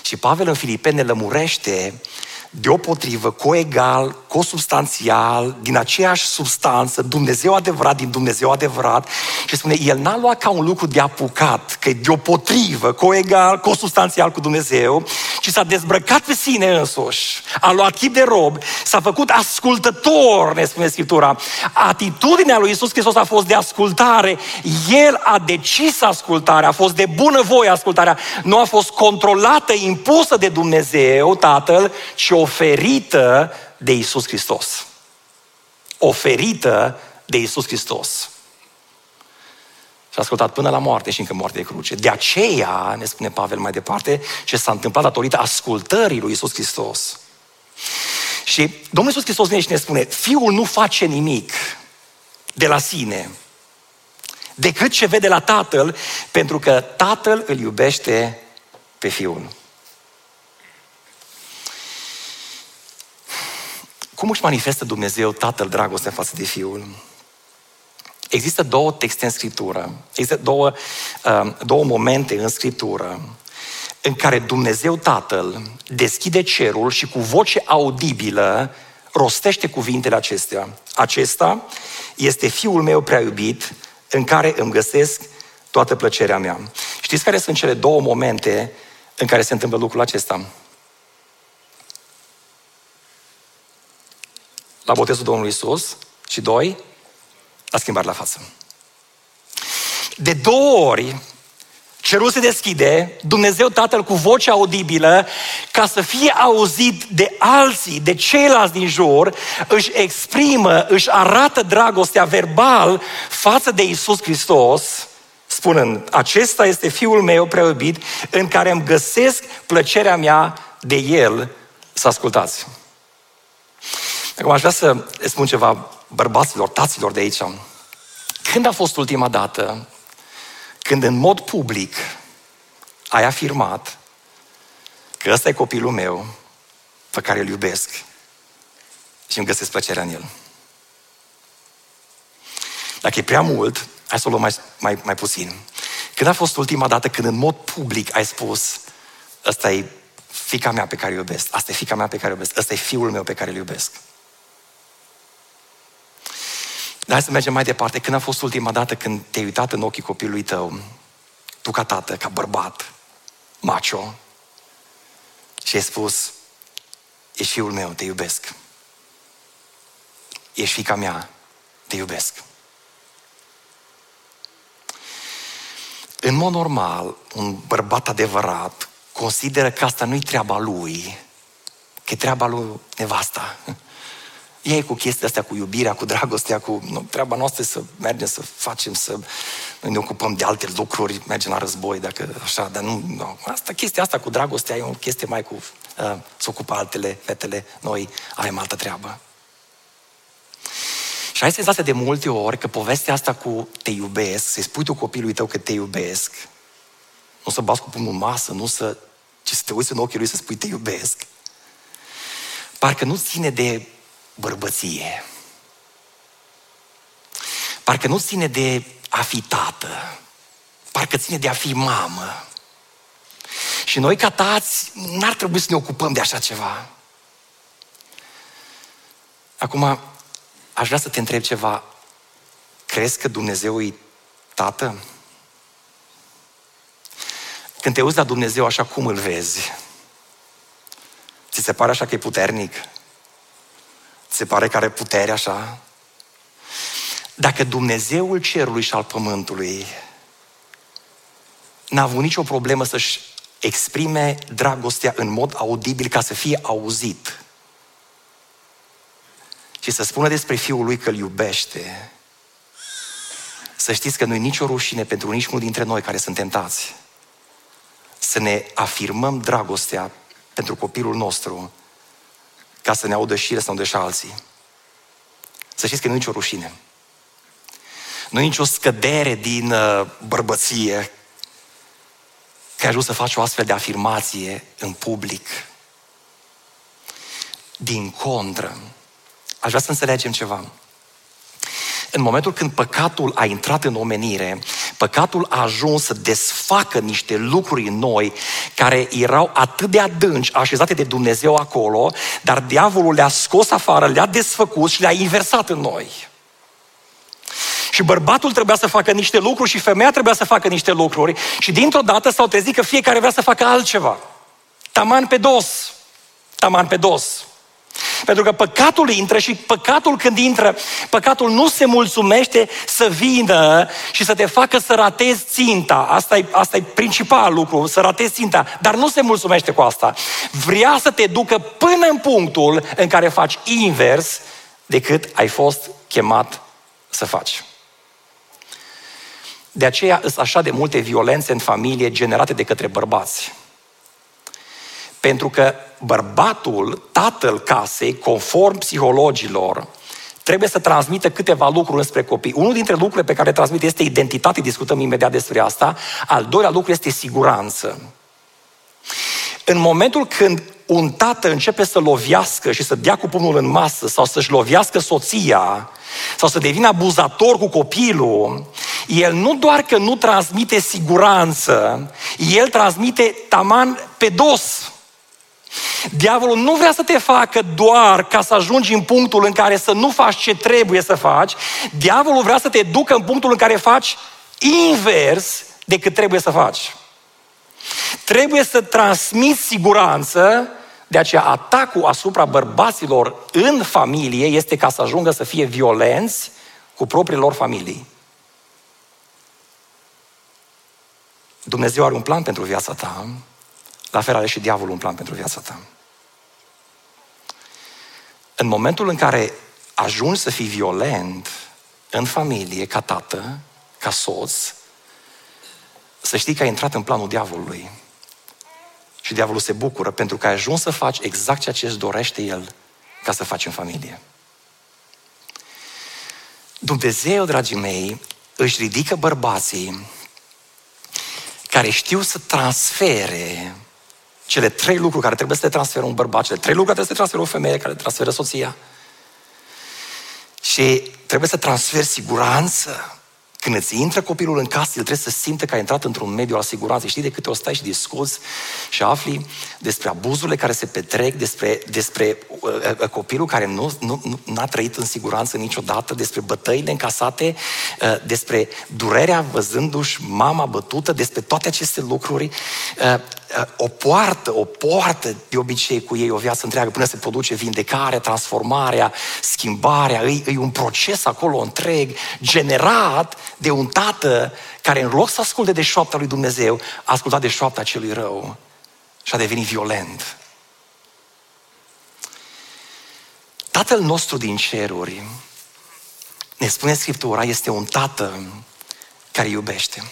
Și Pavel în Filipene lămurește deopotrivă, coegal, cosubstanțial, din aceeași substanță, Dumnezeu adevărat din Dumnezeu adevărat. Și spune, El n-a luat ca un lucru de apucat, că e deopotrivă, coegal, cosubstanțial cu Dumnezeu, ci s-a dezbrăcat pe sine însuși, a luat chip de rob, s-a făcut ascultător, ne spune Scriptura. Atitudinea lui Isus Hristos a fost de ascultare, El a decis ascultarea, a fost de bunăvoie ascultarea, nu a fost controlată, impusă de Dumnezeu, Tatăl, ci o oferită de Isus Hristos. Oferită de Isus Hristos. Și a ascultat până la moarte și încă moarte de cruce. De aceea, ne spune Pavel mai departe, ce s-a întâmplat datorită ascultării lui Isus Hristos. Și Domnul Iisus Hristos vine și ne spune, Fiul nu face nimic de la sine, decât ce vede la Tatăl, pentru că Tatăl îl iubește pe Fiul. Cum își manifestă Dumnezeu Tatăl dragostea față de Fiul? Există două texte în Scriptură, există două, um, două momente în Scriptură în care Dumnezeu Tatăl deschide cerul și cu voce audibilă rostește cuvintele acestea. Acesta este Fiul meu prea iubit, în care îmi găsesc toată plăcerea mea. Știți care sunt cele două momente în care se întâmplă lucrul acesta? La botezul Domnului Isus și doi, la schimbare la față. De două ori, cerul se deschide, Dumnezeu Tatăl cu voce audibilă, ca să fie auzit de alții, de ceilalți din jur, își exprimă, își arată dragostea verbal față de Isus Hristos, spunând, acesta este Fiul meu preobit, în care îmi găsesc plăcerea mea de El, să ascultați. Acum aș vrea să spun ceva bărbaților, taților de aici. Când a fost ultima dată când în mod public ai afirmat că ăsta e copilul meu pe care îl iubesc și îmi găsesc plăcerea în el. Dacă e prea mult, hai să o luăm mai, mai, mai puțin. Când a fost ultima dată când în mod public ai spus ăsta e fica mea pe care o iubesc, asta e fica mea pe care o iubesc, ăsta e fiul meu pe care îl iubesc. Dar hai să mergem mai departe. Când a fost ultima dată când te-ai uitat în ochii copilului tău, tu ca tată, ca bărbat, macho, și ai spus, ești fiul meu, te iubesc. Ești fica mea, te iubesc. În mod normal, un bărbat adevărat consideră că asta nu-i treaba lui, că e treaba lui nevasta. Ei cu chestia astea, cu iubirea, cu dragostea, cu nu, treaba noastră să mergem să facem, să ne ocupăm de alte lucruri, mergem la război, dacă așa, dar nu, nu. Asta, chestia asta cu dragostea e o chestie mai cu uh, să ocupă altele, fetele, noi avem altă treabă. Și ai senzația de multe ori că povestea asta cu te iubesc, să-i spui tu copilului tău că te iubesc, nu să bați cu pumnul în masă, nu să, ci să te uiți în ochii lui să spui te iubesc, parcă nu ține de bărbăție. Parcă nu ține de a fi tată, parcă ține de a fi mamă. Și noi ca tați n-ar trebui să ne ocupăm de așa ceva. Acum, aș vrea să te întreb ceva. Crezi că Dumnezeu e tată? Când te uiți la Dumnezeu așa cum îl vezi, ți se pare așa că e puternic? Se pare că are putere așa? Dacă Dumnezeul cerului și al pământului n-a avut nicio problemă să-și exprime dragostea în mod audibil ca să fie auzit și să spună despre Fiul Lui că îl iubește, să știți că nu e nicio rușine pentru niciunul dintre noi care suntem tați să ne afirmăm dragostea pentru copilul nostru ca să ne audă și el, să ne audă și alții. Să știți că nu e nicio rușine. Nu e nicio scădere din uh, bărbăție că ai ajuns să faci o astfel de afirmație în public. Din contră, aș vrea să înțelegem ceva. În momentul când păcatul a intrat în omenire, păcatul a ajuns să desfacă niște lucruri în noi care erau atât de adânci, așezate de Dumnezeu acolo, dar diavolul le-a scos afară, le-a desfăcut și le-a inversat în noi. Și bărbatul trebuia să facă niște lucruri și femeia trebuia să facă niște lucruri și dintr-o dată s-au trezit că fiecare vrea să facă altceva. Taman pe dos. Taman pe dos. Pentru că păcatul intră și păcatul când intră, păcatul nu se mulțumește să vină și să te facă să ratezi ținta. Asta e, asta e principal lucru, să ratezi ținta. Dar nu se mulțumește cu asta. Vrea să te ducă până în punctul în care faci invers decât ai fost chemat să faci. De aceea sunt așa de multe violențe în familie generate de către bărbați. Pentru că bărbatul, tatăl casei, conform psihologilor, trebuie să transmită câteva lucruri înspre copii. Unul dintre lucrurile pe care le transmite este identitate, discutăm imediat despre asta. Al doilea lucru este siguranță. În momentul când un tată începe să loviască și să dea cu pumnul în masă sau să-și loviască soția sau să devină abuzator cu copilul, el nu doar că nu transmite siguranță, el transmite taman pe dos. Diavolul nu vrea să te facă doar ca să ajungi în punctul în care să nu faci ce trebuie să faci. Diavolul vrea să te ducă în punctul în care faci invers decât trebuie să faci. Trebuie să transmiți siguranță, de aceea atacul asupra bărbaților în familie este ca să ajungă să fie violenți cu propriile lor familii. Dumnezeu are un plan pentru viața ta, la fel are și diavolul un plan pentru viața ta. În momentul în care ajungi să fii violent în familie, ca tată, ca soț, să știi că ai intrat în planul diavolului. Și diavolul se bucură pentru că ai ajuns să faci exact ceea ce își dorește el ca să faci în familie. Dumnezeu, dragii mei, își ridică bărbații care știu să transfere cele trei lucruri care trebuie să te transferă un bărbat, cele trei lucruri care trebuie să te transferă o femeie, care transferă soția. Și trebuie să transferi siguranță, când îți intră copilul în casă, el trebuie să simte că a intrat într-un mediu al siguranței. Știi de câte o stai și discuți și afli despre abuzurile care se petrec, despre, despre uh, uh, copilul care nu, nu, nu a trăit în siguranță niciodată, despre bătăile încasate, uh, despre durerea văzându-și mama bătută, despre toate aceste lucruri. Uh, o poartă, o poartă de obicei cu ei o viață întreagă până se produce vindecarea, transformarea, schimbarea. E, e un proces acolo întreg, generat de un tată care în loc să asculte de șoapta lui Dumnezeu, a ascultat de șoapta celui rău și a devenit violent. Tatăl nostru din ceruri, ne spune Scriptura, este un tată care iubește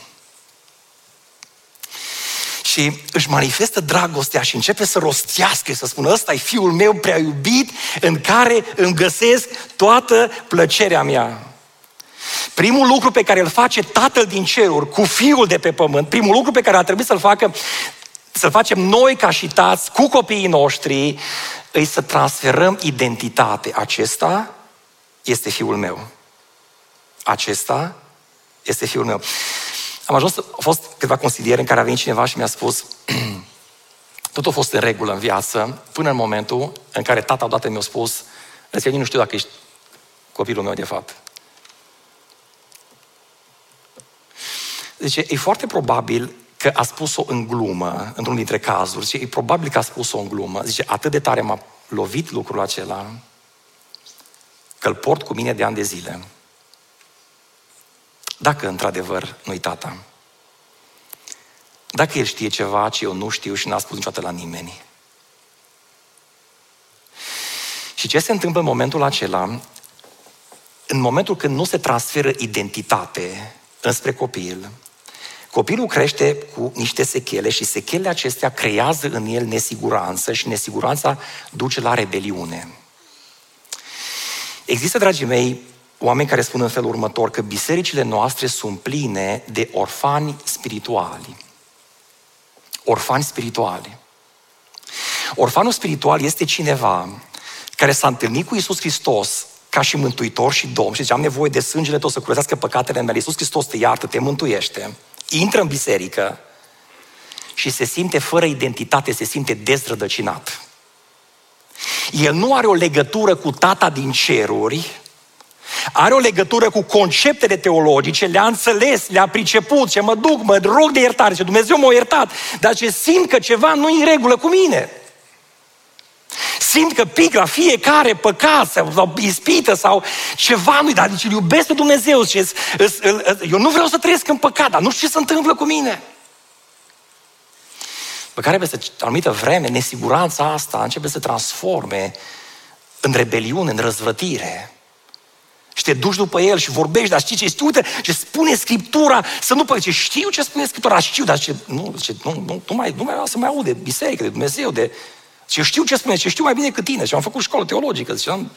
și își manifestă dragostea și începe să rostească, să spună, ăsta e fiul meu prea iubit, în care îmi găsesc toată plăcerea mea. Primul lucru pe care îl face Tatăl din ceruri cu Fiul de pe pământ, primul lucru pe care ar trebui să-l facă, să-l facem noi ca și tați cu copiii noștri, îi să transferăm identitate. Acesta este Fiul meu. Acesta este Fiul meu. Am ajuns, au fost câteva consiliere în care a venit cineva și mi-a spus tot a fost în regulă în viață, până în momentul în care tata odată mi-a spus, că nu știu dacă ești copilul meu de fapt. Deci e foarte probabil că a spus-o în glumă, într-un dintre cazuri, și e probabil că a spus-o în glumă. Zice, atât de tare m-a lovit lucrul acela, că îl port cu mine de ani de zile. Dacă într-adevăr nu-i tata. Dacă el știe ceva ce eu nu știu și n-a spus niciodată la nimeni. Și ce se întâmplă în momentul acela? În momentul când nu se transferă identitate înspre copil, Copilul crește cu niște sechele și sechelele acestea creează în el nesiguranță și nesiguranța duce la rebeliune. Există, dragii mei, oameni care spun în felul următor că bisericile noastre sunt pline de orfani spirituali. Orfani spirituali. Orfanul spiritual este cineva care s-a întâlnit cu Isus Hristos ca și mântuitor și domn și zice, am nevoie de sângele tău să curățească păcatele mele. Iisus Hristos te iartă, te mântuiește, intră în biserică și se simte fără identitate, se simte dezrădăcinat. El nu are o legătură cu tata din ceruri, are o legătură cu conceptele teologice, le-a înțeles, le-a priceput, ce mă duc, mă rog de iertare, ce Dumnezeu m-a iertat, dar ce simt că ceva nu e în regulă cu mine. Simt că pic la fiecare păcat sau, sau ispită sau ceva nu dar deci îl iubesc pe Dumnezeu și eu nu vreau să trăiesc în păcat, dar nu știu ce se întâmplă cu mine. Pe care peste o anumită vreme, nesiguranța asta începe să transforme în rebeliune, în răzvrătire. Și te duci după el și vorbești, dar știi ce este? Uite, ce spune Scriptura, să nu păi, ce știu ce spune Scriptura, știu, dar ce, nu, ce, nu, nu, nu, mai, nu mai să mai aude biserică, de Dumnezeu, de... Ce știu ce spune, ce știu mai bine decât tine, și am făcut școală teologică, ziceam,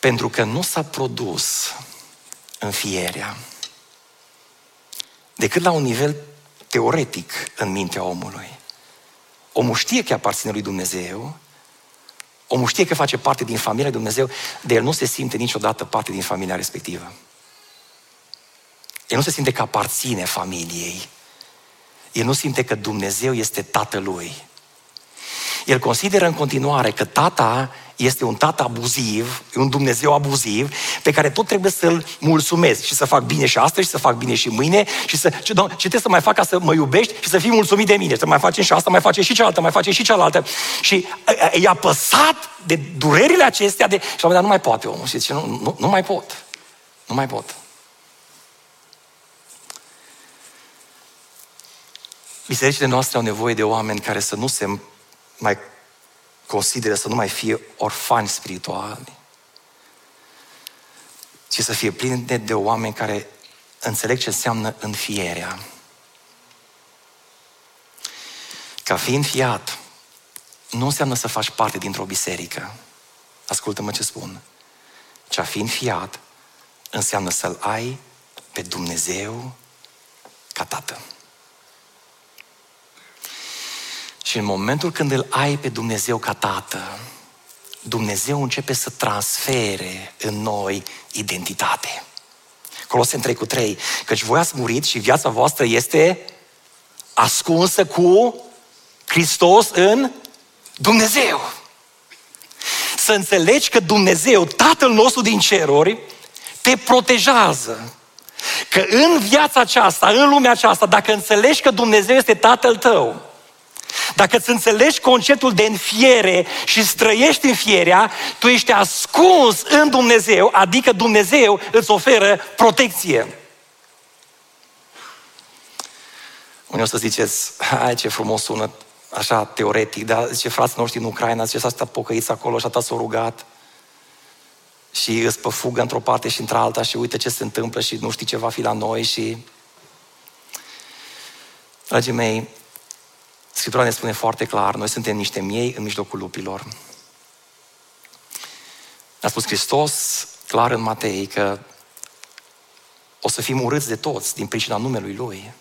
pentru că nu s-a produs înfierea decât la un nivel teoretic în mintea omului. Omul știe că aparține lui Dumnezeu, Omul știe că face parte din familia lui Dumnezeu, de el nu se simte niciodată parte din familia respectivă. El nu se simte că aparține familiei. El nu simte că Dumnezeu este tatălui. El consideră în continuare că tata este un tată abuziv, un Dumnezeu abuziv, pe care tot trebuie să-l mulțumesc și să fac bine și astăzi și să fac bine și mâine și să, ce, ce trebuie să mai fac ca să mă iubești și să fii mulțumit de mine. Să mai facem și asta, mai facem și cealaltă, mai facem și cealaltă. Și e apăsat de durerile acestea de... Și la un nu mai poate omul. Și zice, nu, nu, nu mai pot. Nu mai pot. Bisericile noastre au nevoie de oameni care să nu se mai consideră să nu mai fie orfani spirituali, ci să fie pline de, de oameni care înțeleg ce înseamnă înfierea. Ca fiind fiat, nu înseamnă să faci parte dintr-o biserică. Ascultă-mă ce spun. Cea fiind fiat înseamnă să-L ai pe Dumnezeu ca Tată. Și în momentul când îl ai pe Dumnezeu ca tată, Dumnezeu începe să transfere în noi identitate. Coloseni 3 cu 3. Căci voi ați murit și viața voastră este ascunsă cu Hristos în Dumnezeu. Să înțelegi că Dumnezeu, Tatăl nostru din ceruri, te protejează. Că în viața aceasta, în lumea aceasta, dacă înțelegi că Dumnezeu este Tatăl tău, dacă îți înțelegi conceptul de înfiere și străiești în fierea, tu ești ascuns în Dumnezeu, adică Dumnezeu îți oferă protecție. Unii o să ziceți, hai ce frumos sună, așa teoretic, dar zice, frații noștri în Ucraina, zice, s-a stat pocăiți acolo și atât s-au rugat și îți pe fugă într-o parte și într-alta și uite ce se întâmplă și nu știi ce va fi la noi și... Dragii mei, Scriptura ne spune foarte clar, noi suntem niște miei în mijlocul lupilor. A spus Hristos clar în Matei că o să fim urâți de toți din pricina numelui Lui.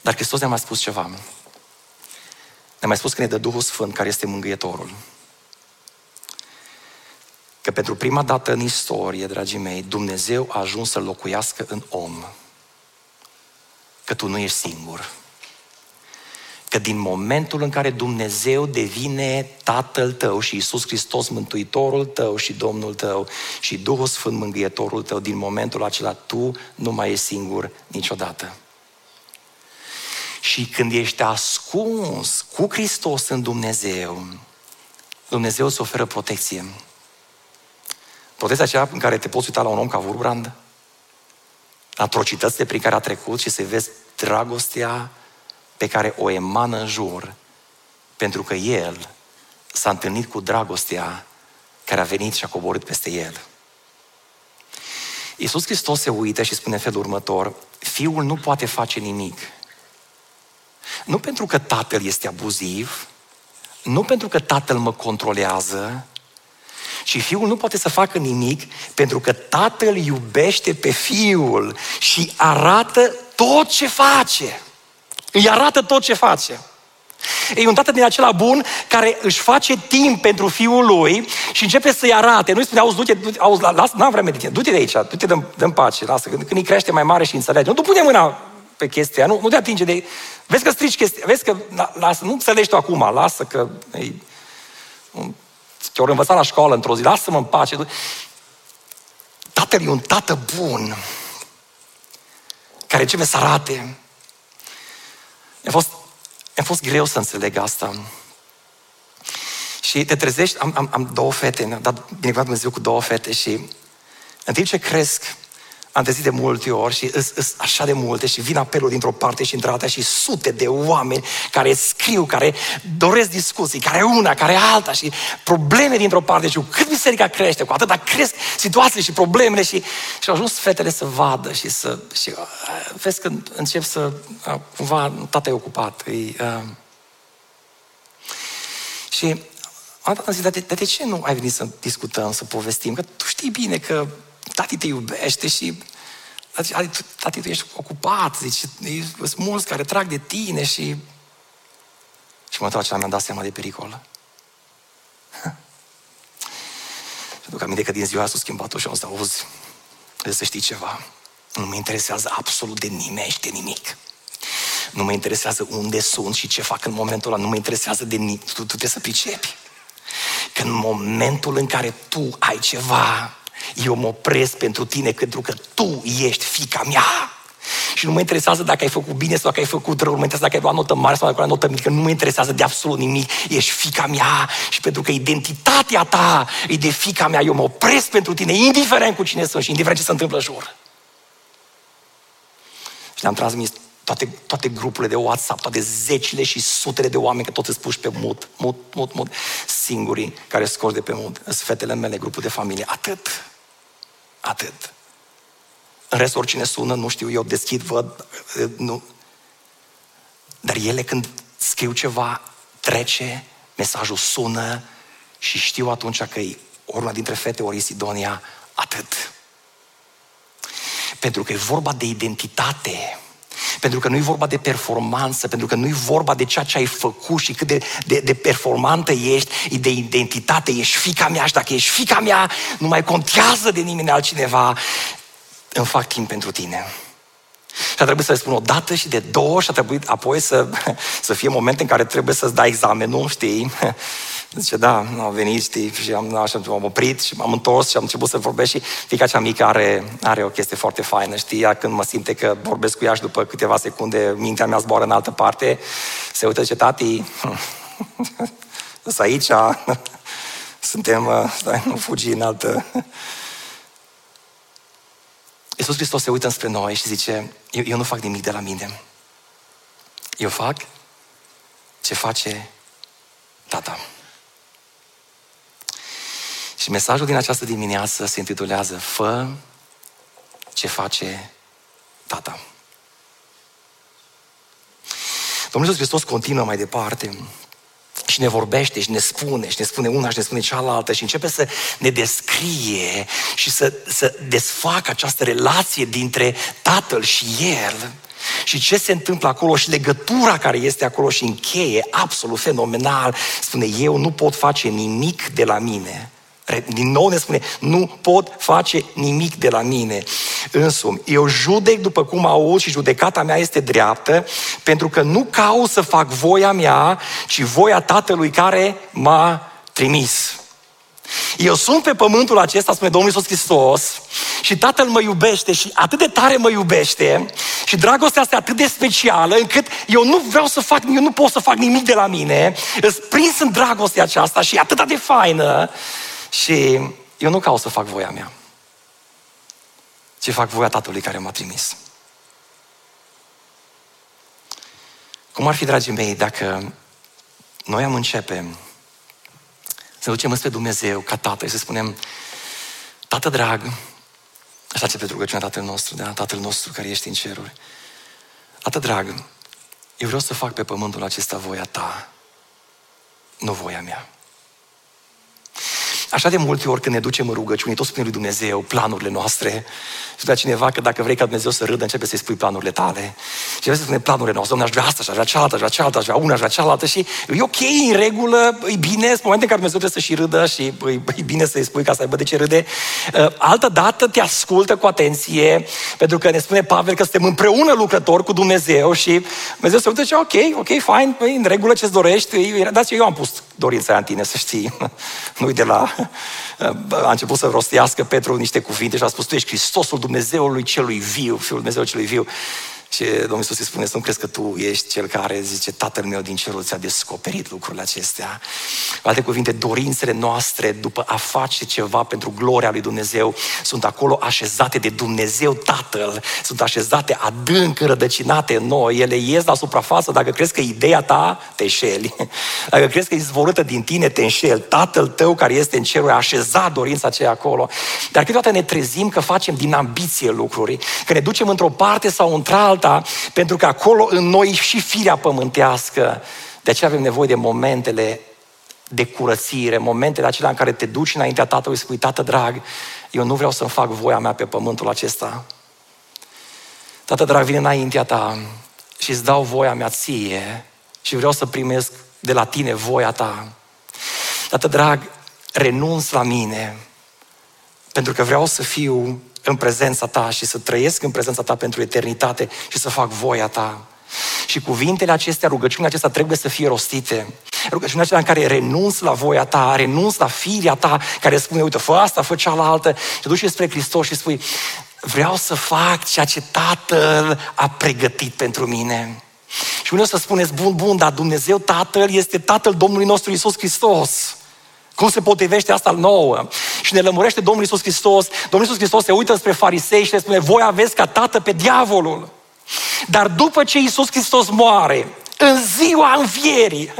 Dar Hristos ne-a mai spus ceva. Ne-a mai spus că ne dă Duhul Sfânt, care este mângâietorul. Că pentru prima dată în istorie, dragii mei, Dumnezeu a ajuns să locuiască în om. Că tu nu ești singur că din momentul în care Dumnezeu devine Tatăl tău și Isus Hristos Mântuitorul tău și Domnul tău și Duhul Sfânt Mângâietorul tău, din momentul acela tu nu mai ești singur niciodată. Și când ești ascuns cu Hristos în Dumnezeu, Dumnezeu îți oferă protecție. Protecția aceea în care te poți uita la un om ca Vurbrand, atrocitățile prin care a trecut și să vezi dragostea pe care o emană în jur, pentru că El s-a întâlnit cu dragostea care a venit și a coborât peste El. Iisus Hristos se uită și spune în felul următor, Fiul nu poate face nimic. Nu pentru că Tatăl este abuziv, nu pentru că Tatăl mă controlează, și Fiul nu poate să facă nimic pentru că Tatăl iubește pe Fiul și arată tot ce face. Îi arată tot ce face. E un tată din acela bun care își face timp pentru fiul lui și începe să-i arate. Nu-i spune, auzi, du-te, du-te auzi, lasă, n-am vreme de tine, du-te de aici, du-te de, de pace, lasă, când, când îi crește mai mare și înțelege. Nu tu pune mâna pe chestia, nu, nu te atinge de... Vezi că strici chestia, vezi că, lasă, nu înțelegi tu acum, lasă că... Ei, te-au învățat la școală într-o zi, lasă-mă în pace. Tatăl e un tată bun, care începe să arate. A fost a fost greu să înțeleg asta. Și te trezești, am, am, am două fete, ne-a dat binecuvântat Dumnezeu cu două fete și în timp ce cresc, am trezit de multe ori și îs, îs așa de multe și vin apelul dintr-o parte și într-alta și sute de oameni care scriu, care doresc discuții, care una, care alta și probleme dintr-o parte și cât biserica crește, cu atâta cresc situațiile și problemele și, și au ajuns fetele să vadă și să, și uh, vezi că încep să, uh, cumva, tata e ocupat. E, uh, și am zis, dar de, de ce nu ai venit să discutăm, să povestim? Că tu știi bine că tati te iubește și tati, tu ești ocupat, zice, sunt mulți care trag de tine și... Și mă întoarce, mi-am dat seama de pericol. și aduc aminte că din ziua s-a schimbat și am zis, auzi, să știi ceva, nu mă interesează absolut de nimeni și de nimic. Nu mă interesează unde sunt și ce fac în momentul ăla, nu mă interesează de nimic. Tu, tu trebuie să pricepi. Că în momentul în care tu ai ceva eu mă opresc pentru tine pentru că tu ești fica mea. Și nu mă interesează dacă ai făcut bine sau dacă ai făcut rău, nu mă interesează dacă ai luat notă mare sau dacă ai luat notă mică, nu mă interesează de absolut nimic. Ești fica mea și pentru că identitatea ta e de fica mea, eu mă opresc pentru tine, indiferent cu cine sunt și indiferent ce se întâmplă jur. Și le-am transmis toate, toate grupurile de WhatsApp, toate zecile și sutele de oameni, că toți îți puși pe mut, mut, mut, mut, singurii care scoți de pe mut, sunt fetele mele, grupul de familie, atât. Atât. În rest, oricine sună, nu știu, eu deschid, văd, nu. Dar ele când scriu ceva, trece, mesajul sună și știu atunci că e ori una dintre fete, ori Sidonia, atât. Pentru că e vorba de identitate. Pentru că nu e vorba de performanță, pentru că nu e vorba de ceea ce ai făcut și cât de, de, de performantă ești, e de identitate, ești fica mea și dacă ești fica mea, nu mai contează de nimeni altcineva, îmi fac timp pentru tine. Și a trebuit să le spun o dată și de două și a trebuit apoi să, să fie momente în care trebuie să-ți dai examenul, știi? Zice, da, au venit, știi, și am, așa, am oprit și m-am întors și am început să vorbesc și fica cea mică are, are o chestie foarte faină, știi, ea când mă simte că vorbesc cu ea și după câteva secunde mintea mea zboară în altă parte, se uită și tati, sunt aici, suntem, stai, nu fugi în altă... Iisus Hristos se uită spre noi și zice, eu, eu nu fac nimic de la mine. Eu fac ce face tata. Și mesajul din această dimineață se intitulează Fă ce face tata. Domnul Iisus Hristos continuă mai departe și ne vorbește și ne spune și ne spune una și ne spune cealaltă și începe să ne descrie și să, să desfacă această relație dintre Tatăl și El și ce se întâmplă acolo și legătura care este acolo și încheie absolut fenomenal. Spune, eu nu pot face nimic de la mine din nou ne spune, nu pot face nimic de la mine însumi. Eu judec după cum aud și judecata mea este dreaptă, pentru că nu caut să fac voia mea, ci voia Tatălui care m-a trimis. Eu sunt pe pământul acesta, spune Domnul Iisus Hristos, și Tatăl mă iubește și atât de tare mă iubește și dragostea asta atât de specială încât eu nu vreau să fac, eu nu pot să fac nimic de la mine, îs prins în dragostea aceasta și atât de faină și eu nu caut să fac voia mea, ci fac voia Tatălui care m-a trimis. Cum ar fi, dragii mei, dacă noi am începe să ducem înspre Dumnezeu ca Tată și să spunem, Tată drag, Așa ce pentru rugăciunea Tatăl nostru, da? Tatăl nostru care ești în ceruri. Atât drag, eu vreau să fac pe pământul acesta voia ta, nu voia mea. Așa de multe ori când ne ducem în rugăciune, tot spune lui Dumnezeu planurile noastre. Și de cineva că dacă vrei ca Dumnezeu să râdă, începe să-i spui planurile tale. Și vrei să spune planurile noastre, Doamne, aș vrea asta, aș vrea cealaltă, aș vrea cealaltă, aș vrea una, aș vrea cealaltă. Și e ok, în regulă, e bine, în momentul în care Dumnezeu trebuie să și râdă și e bine să-i spui ca să aibă de ce râde. Uh, altă dată te ascultă cu atenție, pentru că ne spune Pavel că suntem împreună lucrători cu Dumnezeu și Dumnezeu se uită și ok, ok, fine, păi, în regulă ce-ți dorești, dar eu am pus dorința în tine, să știi. Nu-i de la... A început să rostească Petru niște cuvinte și a spus, tu ești Hristosul Dumnezeului celui viu, Fiul Dumnezeu celui viu. Și Domnul Iisus îi spune, să nu crezi că tu ești cel care, zice, Tatăl meu din cerul ți-a descoperit lucrurile acestea. Cu alte cuvinte, dorințele noastre după a face ceva pentru gloria lui Dumnezeu sunt acolo așezate de Dumnezeu Tatăl, sunt așezate adânc înrădăcinate în noi, ele ies la suprafață dacă crezi că ideea ta te înșeli. Dacă crezi că e izvorâtă din tine, te înșeli. Tatăl tău care este în cerul a așezat dorința aceea acolo. Dar câteodată ne trezim că facem din ambiție lucruri, că ne ducem într-o parte sau într-alta alta, pentru că acolo în noi și firea pământească. De aceea avem nevoie de momentele de curățire, momentele acelea în care te duci înaintea Tatălui și spui, Tată drag, eu nu vreau să-mi fac voia mea pe pământul acesta. Tată drag, vine înaintea ta și îți dau voia mea ție și vreau să primesc de la tine voia ta. Tată drag, renunț la mine pentru că vreau să fiu în prezența ta și să trăiesc în prezența ta pentru eternitate și să fac voia ta. Și cuvintele acestea, rugăciunile acestea trebuie să fie rostite. Rugăciunea aceea în care renunț la voia ta, renunț la firea ta, care spune, uite, fă asta, fă cealaltă, și duci spre Hristos și spui, vreau să fac ceea ce Tatăl a pregătit pentru mine. Și unii o să spuneți, bun, bun, dar Dumnezeu Tatăl este Tatăl Domnului nostru Isus Hristos. Cum se potrivește asta nouă? Și ne lămurește Domnul Iisus Hristos. Domnul Iisus Hristos se uită spre farisei și le spune, voi aveți ca tată pe diavolul. Dar după ce Iisus Hristos moare, în ziua învierii,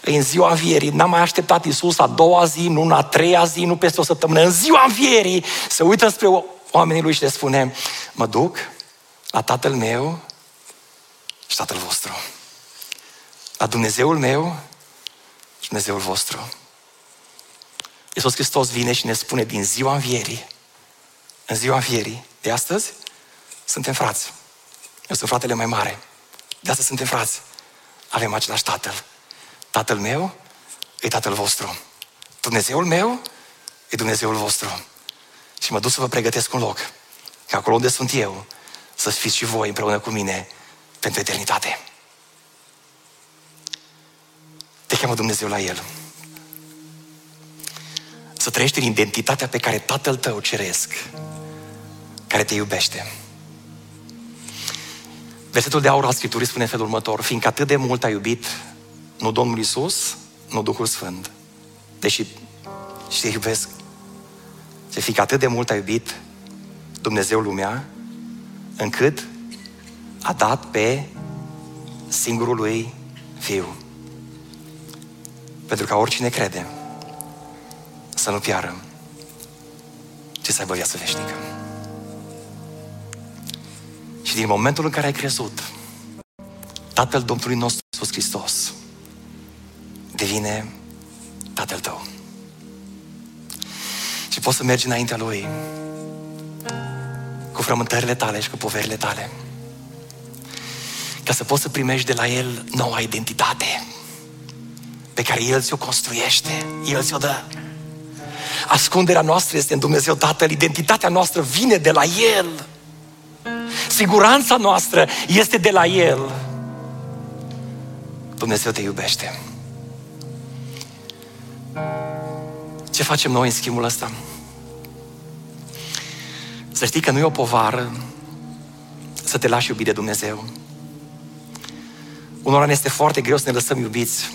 în ziua învierii, n-a mai așteptat Iisus a doua zi, nu a treia zi, nu peste o săptămână, în ziua învierii, se uită spre oamenii lui și le spune, mă duc la tatăl meu și tatăl vostru. La Dumnezeul meu și Dumnezeul vostru. Iisus Hristos vine și ne spune din ziua învierii, în ziua învierii de astăzi, suntem frați. Eu sunt fratele mai mare. De astăzi suntem frați. Avem același tatăl. Tatăl meu e tatăl vostru. Dumnezeul meu e Dumnezeul vostru. Și mă duc să vă pregătesc un loc. Ca acolo unde sunt eu, să fiți și voi împreună cu mine pentru eternitate. Te cheamă Dumnezeu la El să trăiești în identitatea pe care Tatăl tău ceresc, care te iubește. Versetul de aur al Scripturii spune în felul următor, fiindcă atât de mult a iubit, nu Domnul Isus, nu Duhul Sfânt, deși și te iubesc, și fiindcă atât de mult a iubit Dumnezeu lumea, încât a dat pe singurul lui Fiu. Pentru ca oricine crede, să nu piară, ci să aibă viață veșnică. Și din momentul în care ai crezut, Tatăl Domnului nostru Iisus Hristos devine Tatăl tău. Și poți să mergi înaintea Lui cu frământările tale și cu poverile tale. Ca să poți să primești de la El noua identitate pe care El ți-o construiește, El ți-o dă. Ascunderea noastră este în Dumnezeu Tatăl, identitatea noastră vine de la El. Siguranța noastră este de la El. Dumnezeu te iubește. Ce facem noi în schimbul ăsta? Să știi că nu e o povară să te lași iubit de Dumnezeu. Unora ne este foarte greu să ne lăsăm iubiți.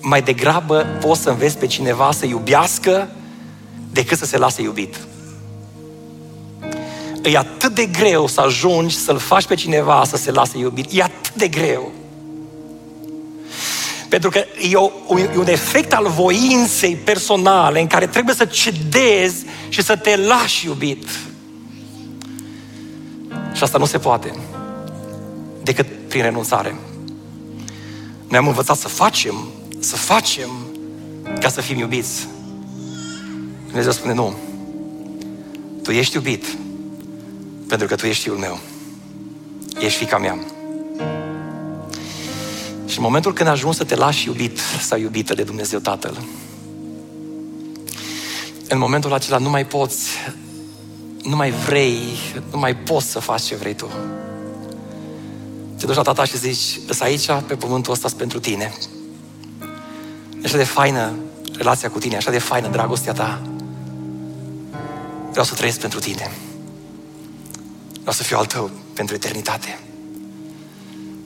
Mai degrabă poți să înveți pe cineva să iubească decât să se lase iubit. E atât de greu să ajungi să-l faci pe cineva să se lase iubit. E atât de greu. Pentru că e, o, e un efect al voinței personale în care trebuie să cedezi și să te lași iubit. Și asta nu se poate decât prin renunțare. Noi am învățat să facem, să facem ca să fim iubiți. Dumnezeu spune, nu. Tu ești iubit pentru că tu ești fiul meu. Ești fica mea. Și în momentul când ajungi să te lași iubit sau iubită de Dumnezeu Tatăl, în momentul acela nu mai poți, nu mai vrei, nu mai poți să faci ce vrei tu. Te duci la tata și zici, sunt aici, pe pământul ăsta, pentru tine. E așa de faină relația cu tine, așa de faină dragostea ta. Vreau să trăiesc pentru tine. Vreau să fiu al tău pentru eternitate.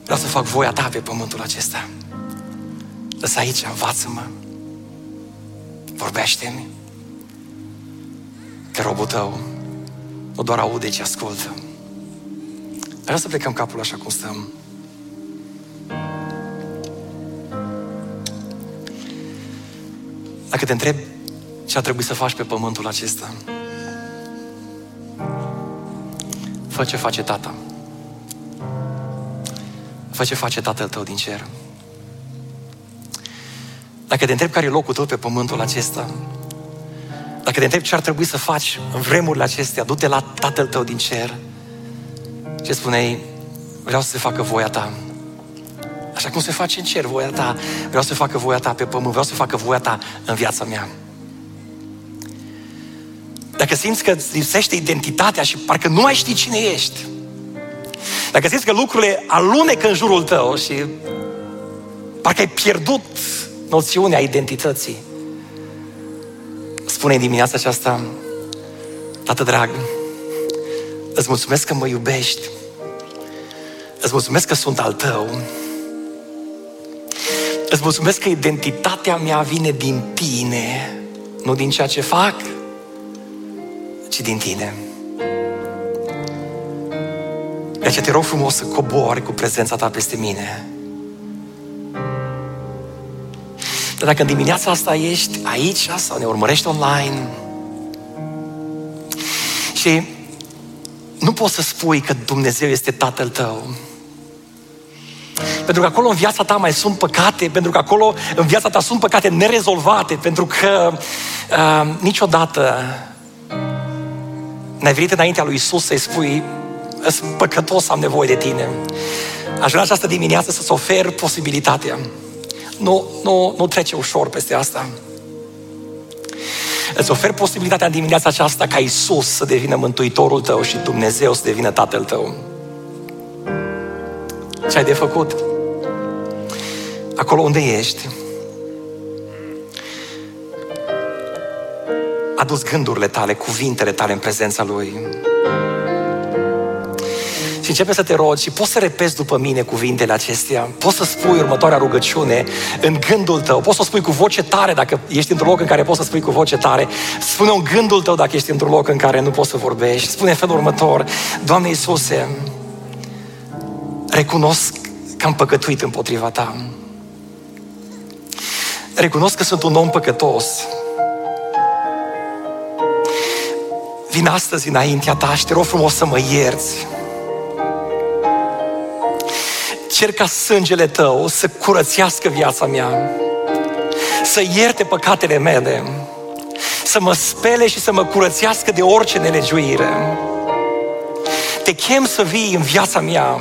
Vreau să fac voia ta pe pământul acesta. Lăsa aici, învață-mă. Vorbește-mi. Că robul tău nu doar aude, ci ascultă. Vreau să plecăm capul așa cum stăm. Dacă te întreb ce a trebuit să faci pe pământul acesta, fă ce face tata. Fă ce face tatăl tău din cer. Dacă te întreb care e locul tău pe pământul acesta, dacă te întreb ce ar trebui să faci în vremurile acestea, du-te la tatăl tău din cer și spuneai, vreau să se facă voia ta. Așa cum se face în cer voia ta, vreau să facă voia ta pe pământ, vreau să facă voia ta în viața mea. Dacă simți că îți lipsește identitatea și parcă nu mai știi cine ești, dacă simți că lucrurile alunecă în jurul tău și parcă ai pierdut noțiunea identității, spune în dimineața aceasta, Tată drag, îți mulțumesc că mă iubești, îți mulțumesc că sunt al tău, îți mulțumesc că identitatea mea vine din tine, nu din ceea ce fac, ci din tine. De aceea te rog frumos să cobori cu prezența ta peste mine. Dar dacă în dimineața asta ești aici sau ne urmărești online și nu poți să spui că Dumnezeu este Tatăl tău, pentru că acolo în viața ta mai sunt păcate, pentru că acolo în viața ta sunt păcate nerezolvate, pentru că uh, niciodată n-ai venit înaintea lui Isus să-i spui sunt păcătos, am nevoie de tine. Aș vrea această dimineață să-ți ofer posibilitatea. Nu, nu, nu trece ușor peste asta. Îți ofer posibilitatea în dimineața aceasta ca Isus să devină Mântuitorul tău și Dumnezeu să devină Tatăl tău. Ce ai de făcut? Acolo unde ești, adus gândurile tale, cuvintele tale în prezența Lui. Și începe să te rogi și poți să repezi după mine cuvintele acestea. Poți să spui următoarea rugăciune în gândul tău. Poți să o spui cu voce tare dacă ești într-un loc în care poți să spui cu voce tare. Spune în gândul tău dacă ești într-un loc în care nu poți să vorbești. Spune în felul următor. Doamne Iisuse, recunosc că am păcătuit împotriva Ta. Recunosc că sunt un om păcătos. Vin astăzi înaintea Ta și te rog frumos să mă ierți. Cer ca sângele Tău să curățească viața mea, să ierte păcatele mele, să mă spele și să mă curățească de orice nelegiuire. Te chem să vii în viața mea,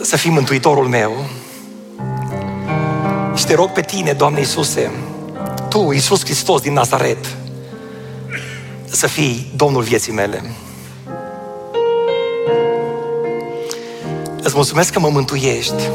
să fii mântuitorul meu. Și te rog pe tine, Doamne Iisuse, Tu, Iisus Hristos din Nazaret, să fii Domnul vieții mele. Îți mulțumesc că mă mântuiești.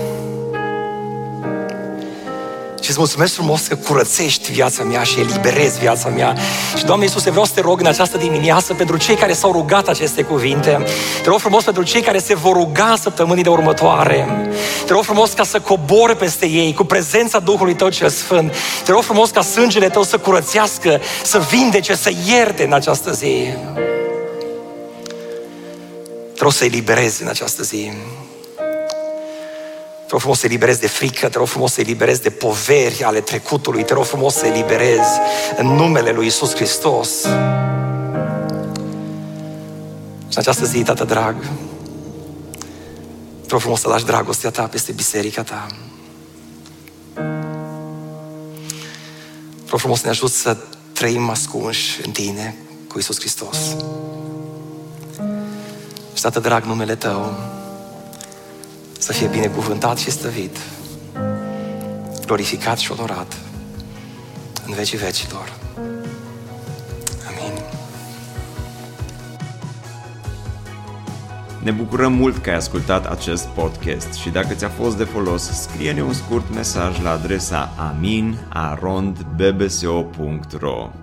Și îți mulțumesc frumos că curățești viața mea și eliberezi viața mea. Și, Doamne Iisuse, vreau să te rog în această dimineață pentru cei care s-au rugat aceste cuvinte. Te rog frumos pentru cei care se vor ruga săptămânii de următoare. Te rog frumos ca să cobori peste ei cu prezența Duhului Tău cel Sfânt. Te rog frumos ca sângele Tău să curățească, să vindece, să ierte în această zi. Te rog să eliberezi în această zi. Te rog frumos să eliberezi de frică, te rog frumos să eliberezi de poveri ale trecutului, te rog frumos să eliberezi în numele lui Isus Hristos. Și în această zi, Tată drag, vreau frumos să lași dragostea ta peste biserica ta. Vreau frumos să ne ajut să trăim ascunși în tine cu Isus Hristos. Și, Tată drag, numele Tău să fie binecuvântat și stăvit, glorificat și onorat în vecii vecilor. Amin. Ne bucurăm mult că ai ascultat acest podcast și dacă ți-a fost de folos, scrie-ne un scurt mesaj la adresa aminarondbbso.ro